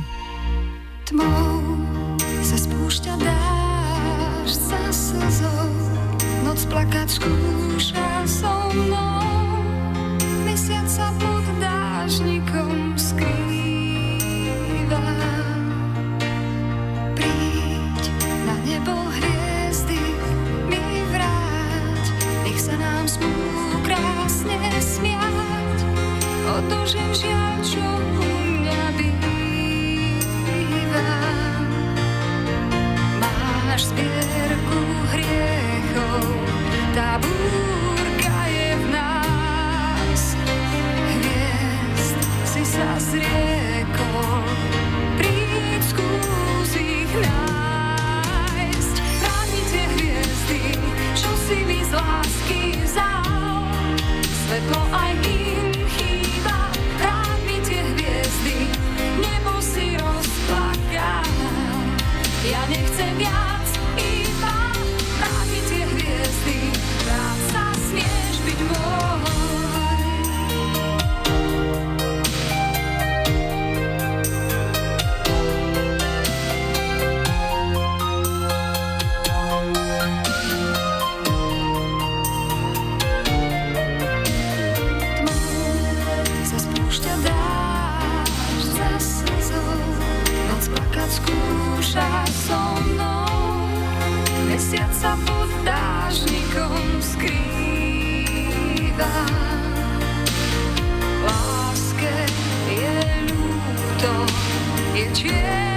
tmou sa spúšťa dážď za slzou, noc plakať skúša so mnou, mesiac sa pod dážnikom skrýva. Príď na nebo hviezdy, mi vráť, nech sa nám smú krásne smiať, odložím žiaľ, máš zbierku hriechov, tá búrka je v nás. Hviezd si sa zriekol, príď skús ich nájsť. Vráti tie hviezdy, čo si mi z lásky vzal, svetlo aj im chýba. Tie hviezdy, nebo si rozplakal. Ja nechcem viac sa pod dážnikom skrýva. Láske je ľúto, je čierna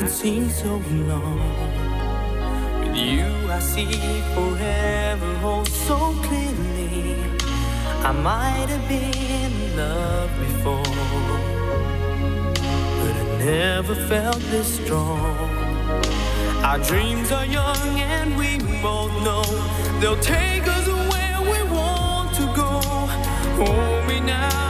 doesn't seem so long. With you, I see forever all so clearly. I might have been in love before, but I never felt this strong. Our dreams are young and we both know they'll take us where we want to go. Hold me now.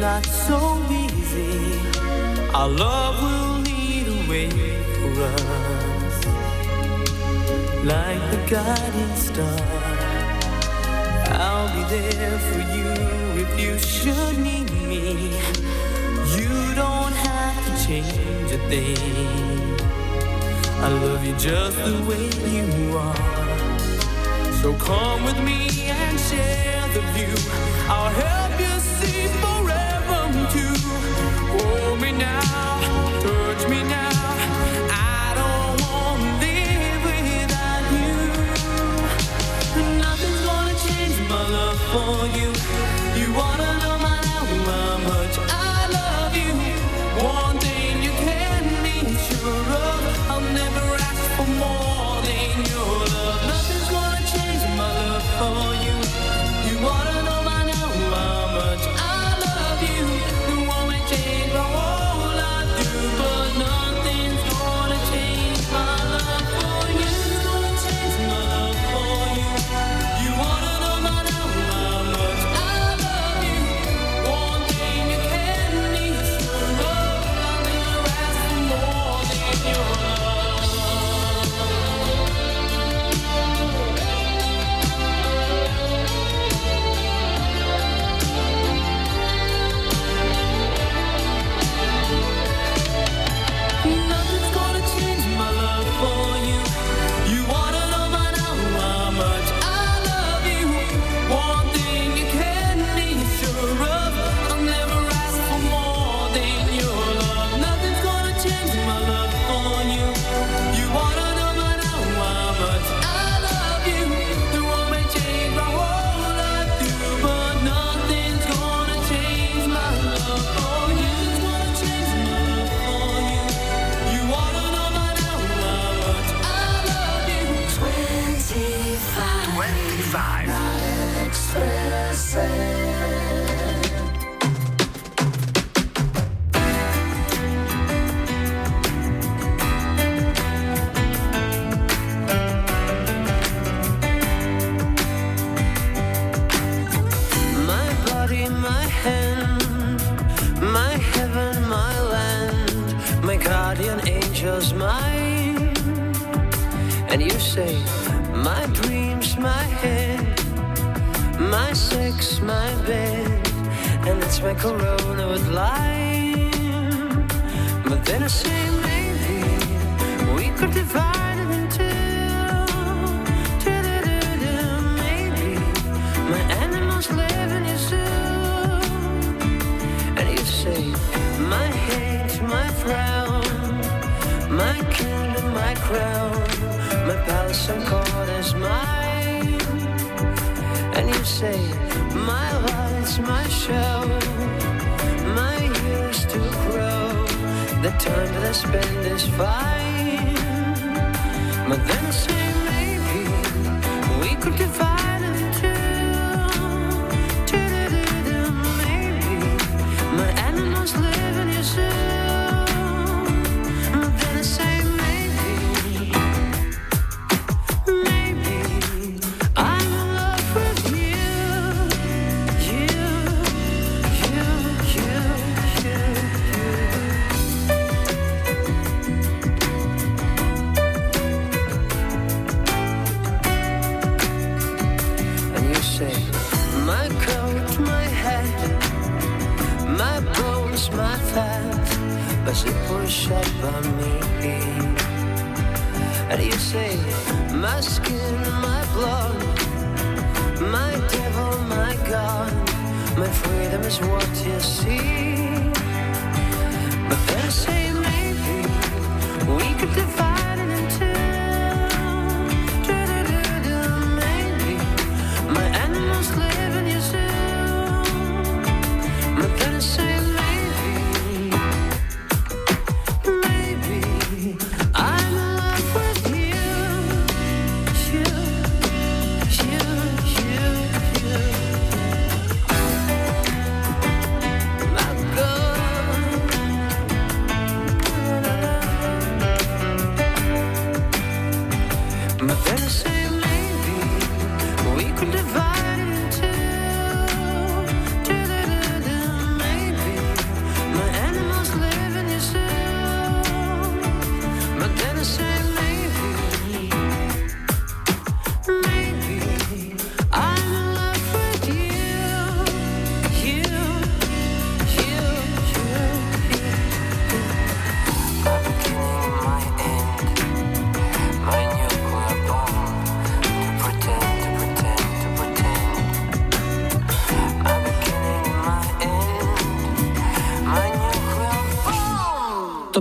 not so easy. Our love will lead a way for us, like the guiding star. I'll be there for you if you should need me. You don't have to change a thing. I love you just the way you are. So come with me and share the view. I'll help. меня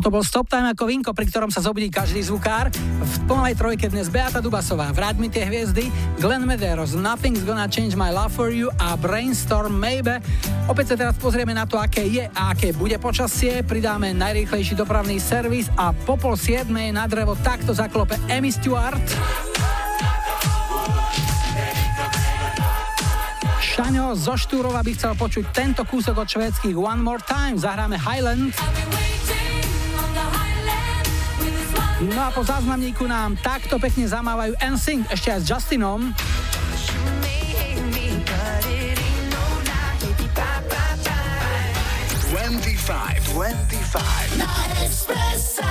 Toto bol Stop Time ako vinko, pri ktorom sa zobudí každý zvukár. V plnej trojke dnes Beata Dubasová, Vráť mi tie hviezdy, Glenn Medeiros, Nothing's Gonna Change My Love For You a Brainstorm Maybe. Opäť sa teraz pozrieme na to, aké je a aké bude počasie, pridáme najrýchlejší dopravný servis a po pol siedmej na drevo takto zaklope Emmy Stewart. Šaňo zo Štúrova by chcel počuť tento kúsok od švédskych One More Time. Zahráme Highland. No a po záznamníku nám takto pekne zamávajú NSYNC ešte aj s Justinom. 25, 25. Na Expresse.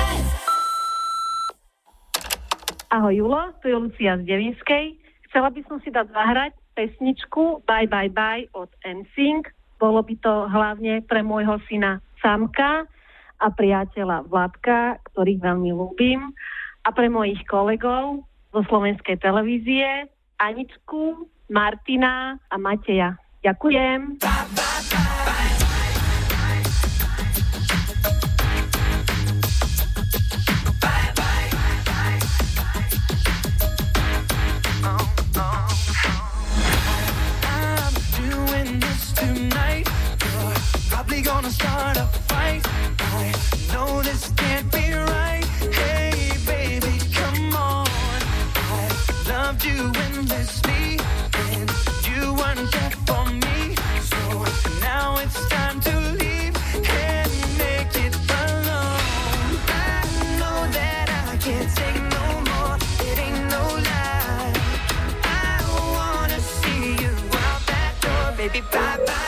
Ahoj Julo, tu je Lucia z Devinskej. Chcela by som si dať zahrať pesničku Bye Bye Bye od NSYNC. Bolo by to hlavne pre môjho syna Samka a priateľa Vladka, ktorých veľmi ľúbim. A pre mojich kolegov zo slovenskej televízie Aničku, Martina a Mateja. Ďakujem. Gonna start a fight. Know this can't be right. Hey, baby, come on. I loved you endlessly, and you weren't for me. So now it's time to leave and make it alone. I know that I can't take no more. It ain't no lie. I wanna see you out that door, baby. Bye, bye.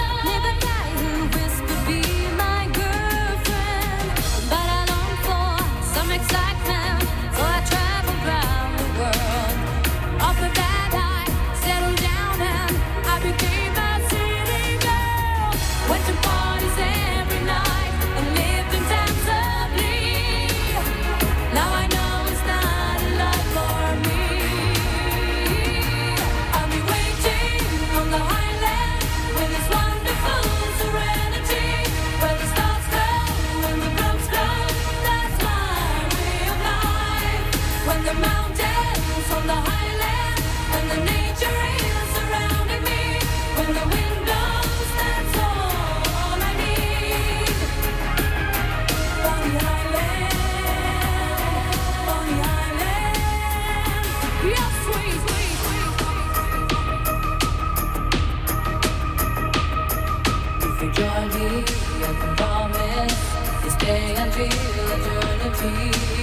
feel eternity.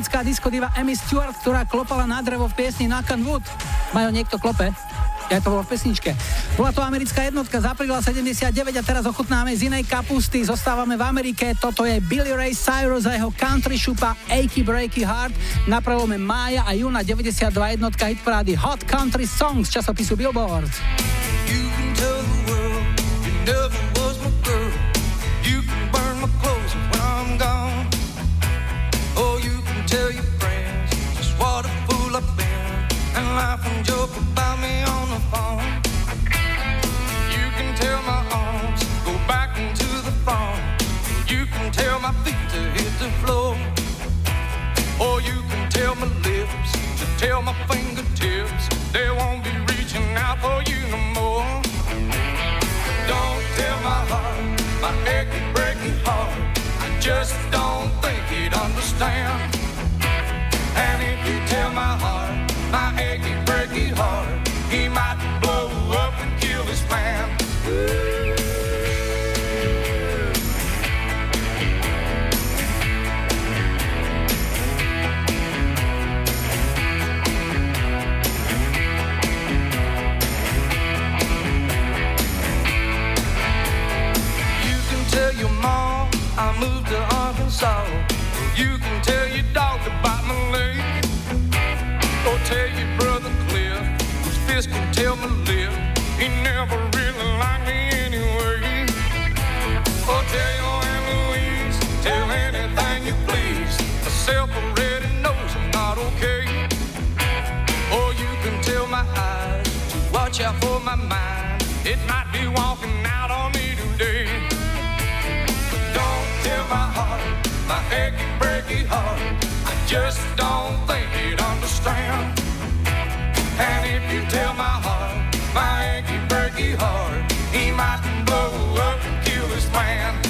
Americká diskodiva Amy Stewart, ktorá klopala na drevo v piesni Knock on Wood. Majo niekto klope? Ja to bolo v pesničke. Bola to americká jednotka z apríla 79 a teraz ochutnáme z inej kapusty. Zostávame v Amerike. Toto je Billy Ray Cyrus a jeho country šupa Achy Breaky Heart na prelome mája a júna 92 jednotka hitparády Hot Country Songs časopisu Billboard. You just don't think he'd understand. And if you tell my heart, my achy breaky heart, he might blow up and kill this man. You can tell your mom I moved to Arkansas. You can tell your dog about my leg. Tell your brother Cliff, whose fist can tell my lip. He never really liked me anyway. Or tell your Aunt Louise, tell anything you please. Myself already knows I'm not okay. Or you can tell my eyes to watch out for my mind. It might be walking out on me today. But Don't tell my heart, my achy breaky heart. I just don't think he'd understand. And if you tell my heart, my achy breaky heart, he might blow up and kill this man.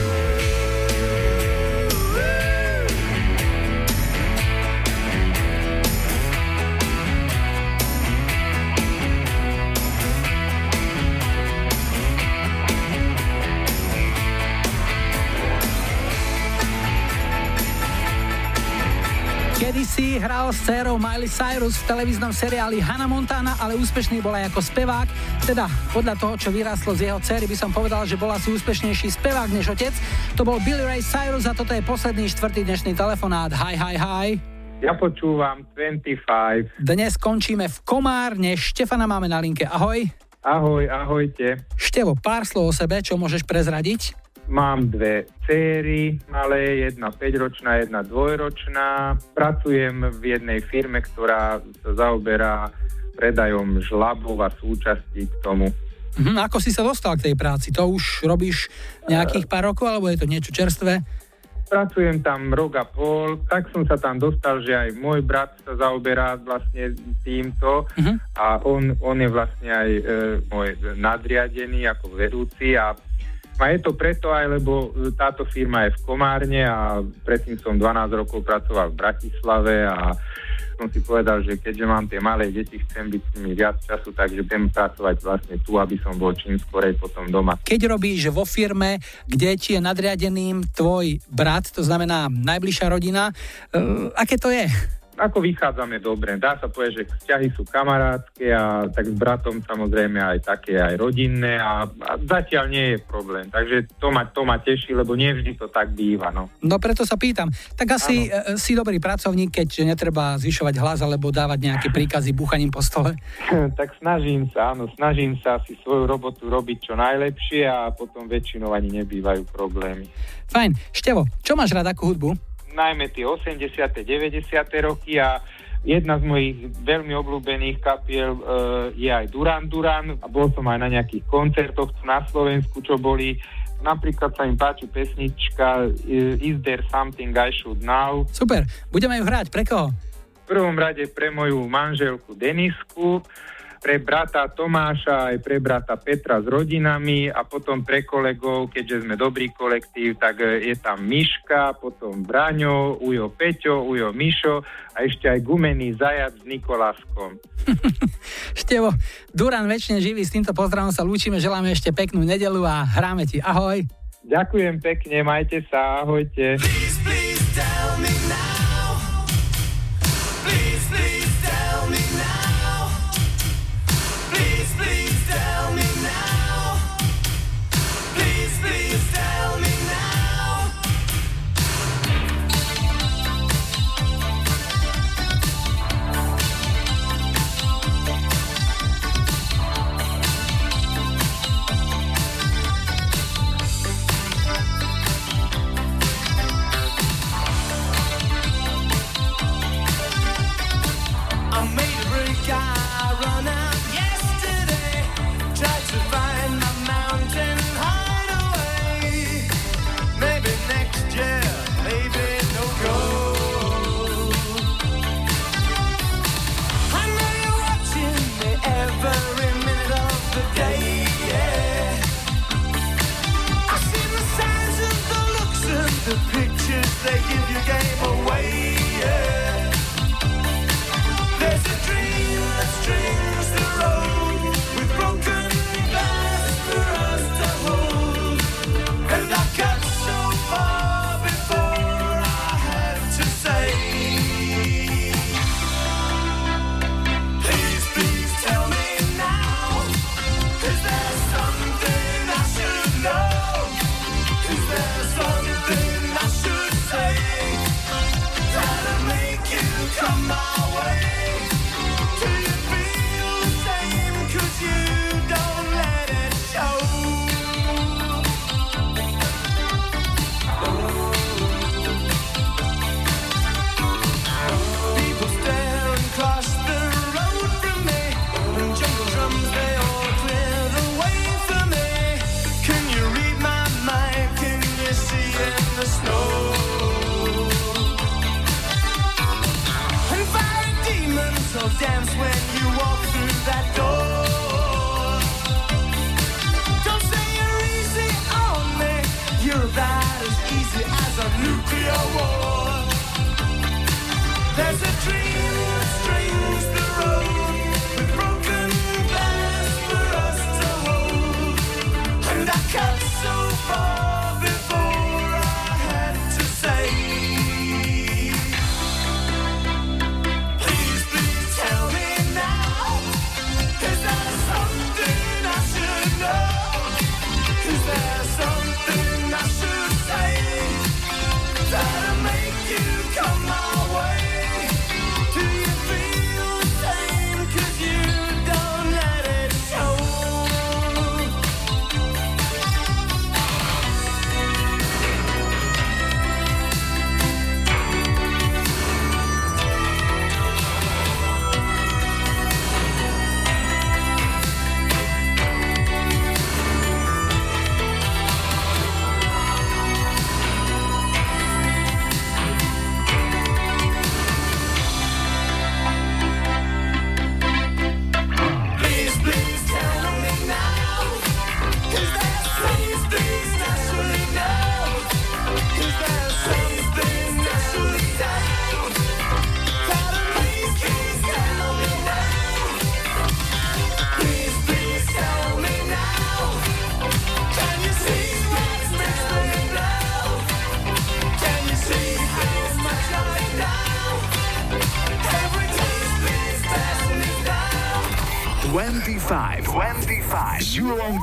Kedysi hral s dcerou Miley Cyrus v televíznom seriáli Hannah Montana, ale úspešný bol aj ako spevák. Teda podľa toho, čo vyrástlo z jeho cery, by som povedal, že bol asi úspešnejší spevák než otec. To bol Billy Ray Cyrus a toto je posledný štvrtý dnešný telefonát. Hi, hi, hi. Ja počúvam 25. Dnes končíme v Komárne. Štefana máme na linke. Ahoj. Ahoj, ahojte. Števo, pár slov o sebe, čo môžeš prezradiť? Mám dve céry, malé, jedna 5-ročná, jedna dvojročná. Pracujem v jednej firme, ktorá sa zaoberá predajom žlabov a súčastí k tomu. Mhm, ako si sa dostal k tej práci? To už robíš nejakých pár rokov, alebo je to niečo čerstvé? Pracujem tam rok a pol, tak som sa tam dostal, že aj môj brat sa zaoberá vlastne týmto Mhm. a on, on je vlastne aj e, môj nadriadený ako vedúci a a je to preto aj, lebo táto firma je v Komárne a predtým som 12 rokov pracoval v Bratislave a som si povedal, že keďže mám tie malé deti, chcem byť s nimi viac času, takže budem pracovať vlastne tu, aby som bol čím skorej potom doma. Keď robíš vo firme, kde ti je nadriadeným tvoj brat, to znamená najbližšia rodina, uh, aké to je? Ako vychádzame dobre. Dá sa povedať, že vzťahy sú kamarátske a tak s bratom samozrejme aj také, aj rodinné a, a zatiaľ nie je problém. Takže to ma, to ma teší, lebo nevždy to tak býva. No. No preto sa pýtam. Tak asi e, si dobrý pracovník, keď netreba zvyšovať hlas alebo dávať nejaké príkazy búchaním po stole. tak snažím sa, áno, snažím sa si svoju robotu robiť čo najlepšie a potom väčšinou ani nebývajú problémy. Fajn. Števo, čo máš rád ako hudbu? Najmä tie 80. 90. roky a jedna z mojich veľmi obľúbených kapiel e, je aj Duran Duran a bol som aj na nejakých koncertoch na Slovensku, čo boli napríklad sa im páči pesnička e, Is there something I should know? Super, budeme ju hrať, pre koho? V prvom rade pre moju manželku Denisku, pre brata Tomáša aj pre brata Petra s rodinami a potom pre kolegov, keďže sme dobrý kolektív, tak e, je tam Miška, potom Braňo, Ujo Peťo, Ujo Mišo a ešte aj gumený zajac s Nikoláskom. Števo, Duran väčšine živý, s týmto pozdravom sa lúčime, želáme ešte peknú nedelu a hráme ti. Ahoj. Ďakujem pekne, majte sa, ahojte. Please, please tell me now. Please,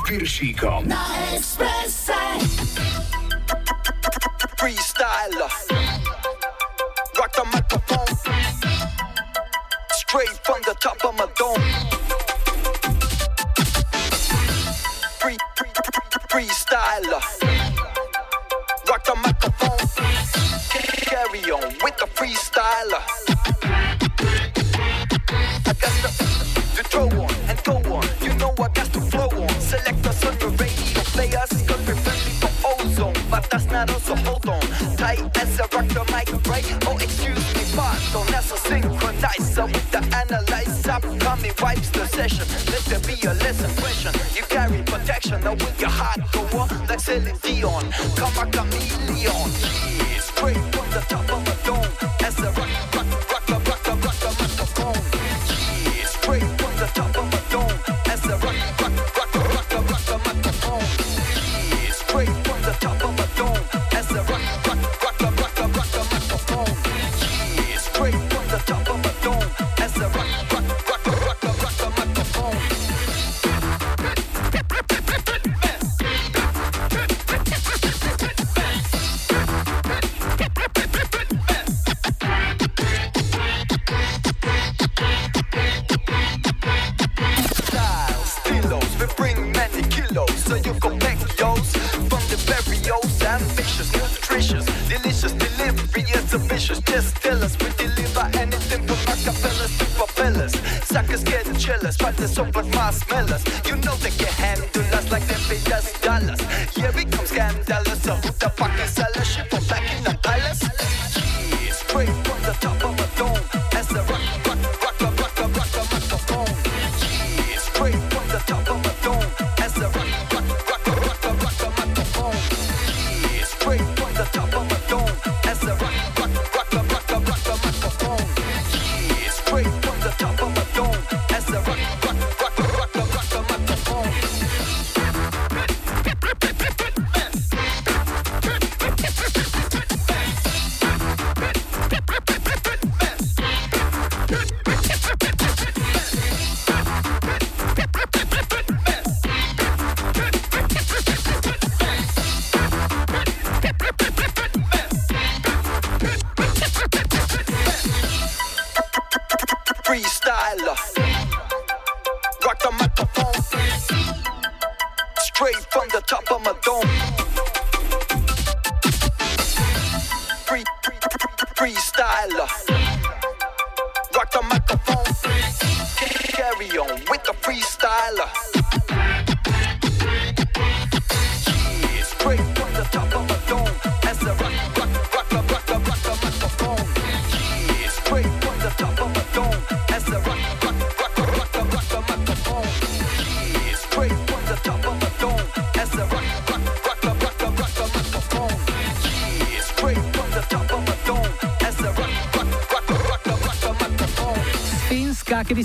Piršíkom. Na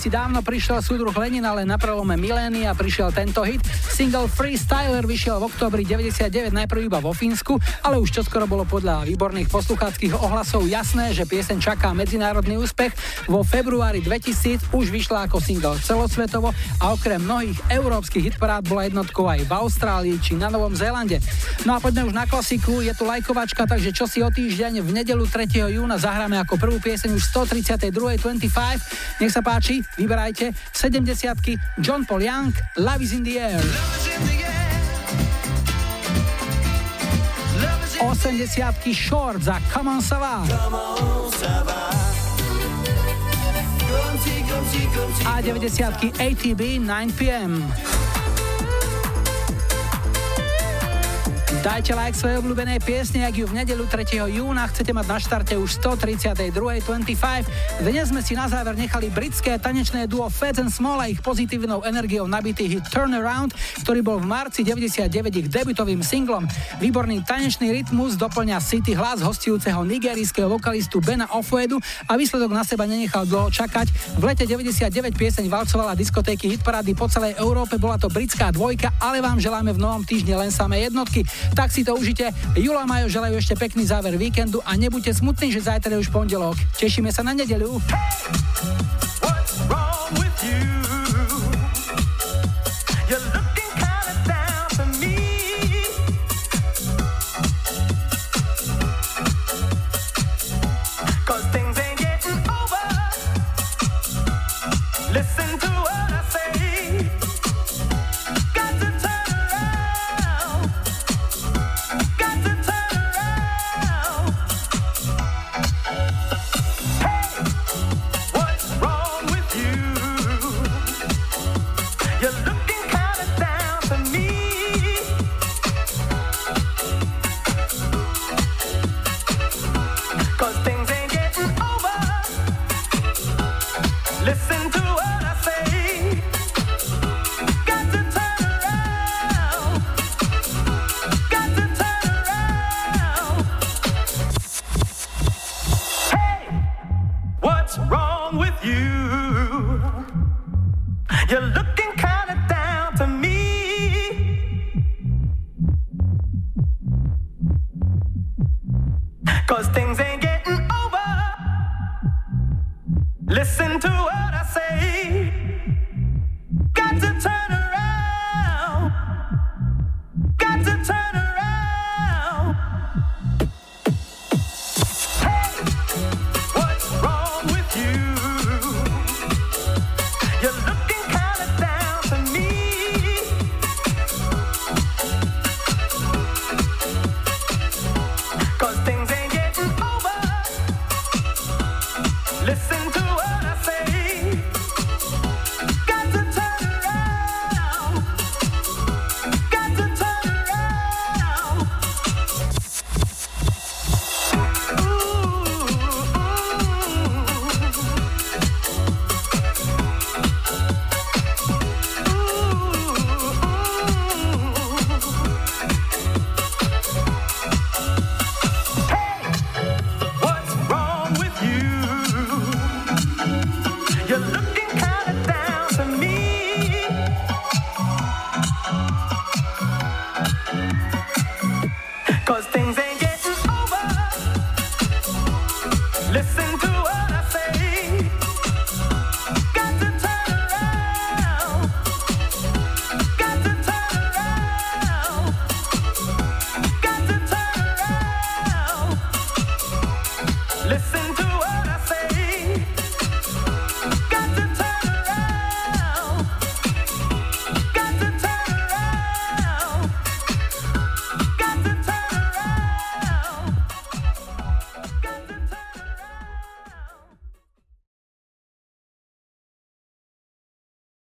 si dávno prišiel súdruh Lenin, ale na prelome milénia prišiel tento hit. Single Freestyler vyšiel v oktobri 99 najprv iba vo Fínsku, ale už čoskoro bolo podľa výborných poslucháckých ohlasov jasné, že pieseň čaká medzinárodný úspech. Vo februári 2000 už vyšla ako single celosvetovo a okrem mnohých európskych hitparád bola jednotkou aj v Austrálii či na Novom Zélande. No a poďme už na klasiku, je tu lajkovačka, takže čo si o týždeň v nedelu 3. júna zahráme ako prvú pieseň už 132. 25. Nech sa páči, vyberajte 70 John Paul Young, Love is in the air. 80 Short za Come on Sava. A 90 ATB 9pm. Dajte like svojej obľúbenej piesne, ak ju v nedelu 3. júna chcete mať na štarte už 132.25. Dnes sme si na záver nechali britské tanečné duo Feds and Small a ich pozitívnou energiou nabitý hit Turnaround, ktorý bol v marci 99 ich debutovým singlom. Výborný tanečný rytmus doplňa City hlas hostujúceho nigerijského vokalistu Bena Ofuedu a výsledok na seba nenechal dlho čakať. V lete 99 pieseň valcovala diskotéky hitparády po celej Európe, bola to britská dvojka, ale vám želáme v novom týždni len samé jednotky. Tak si to užite. Jula Majo želajú ešte pekný záver víkendu a nebuďte smutní, že zajtra je už pondelok. Tešíme sa na nedeľu. What's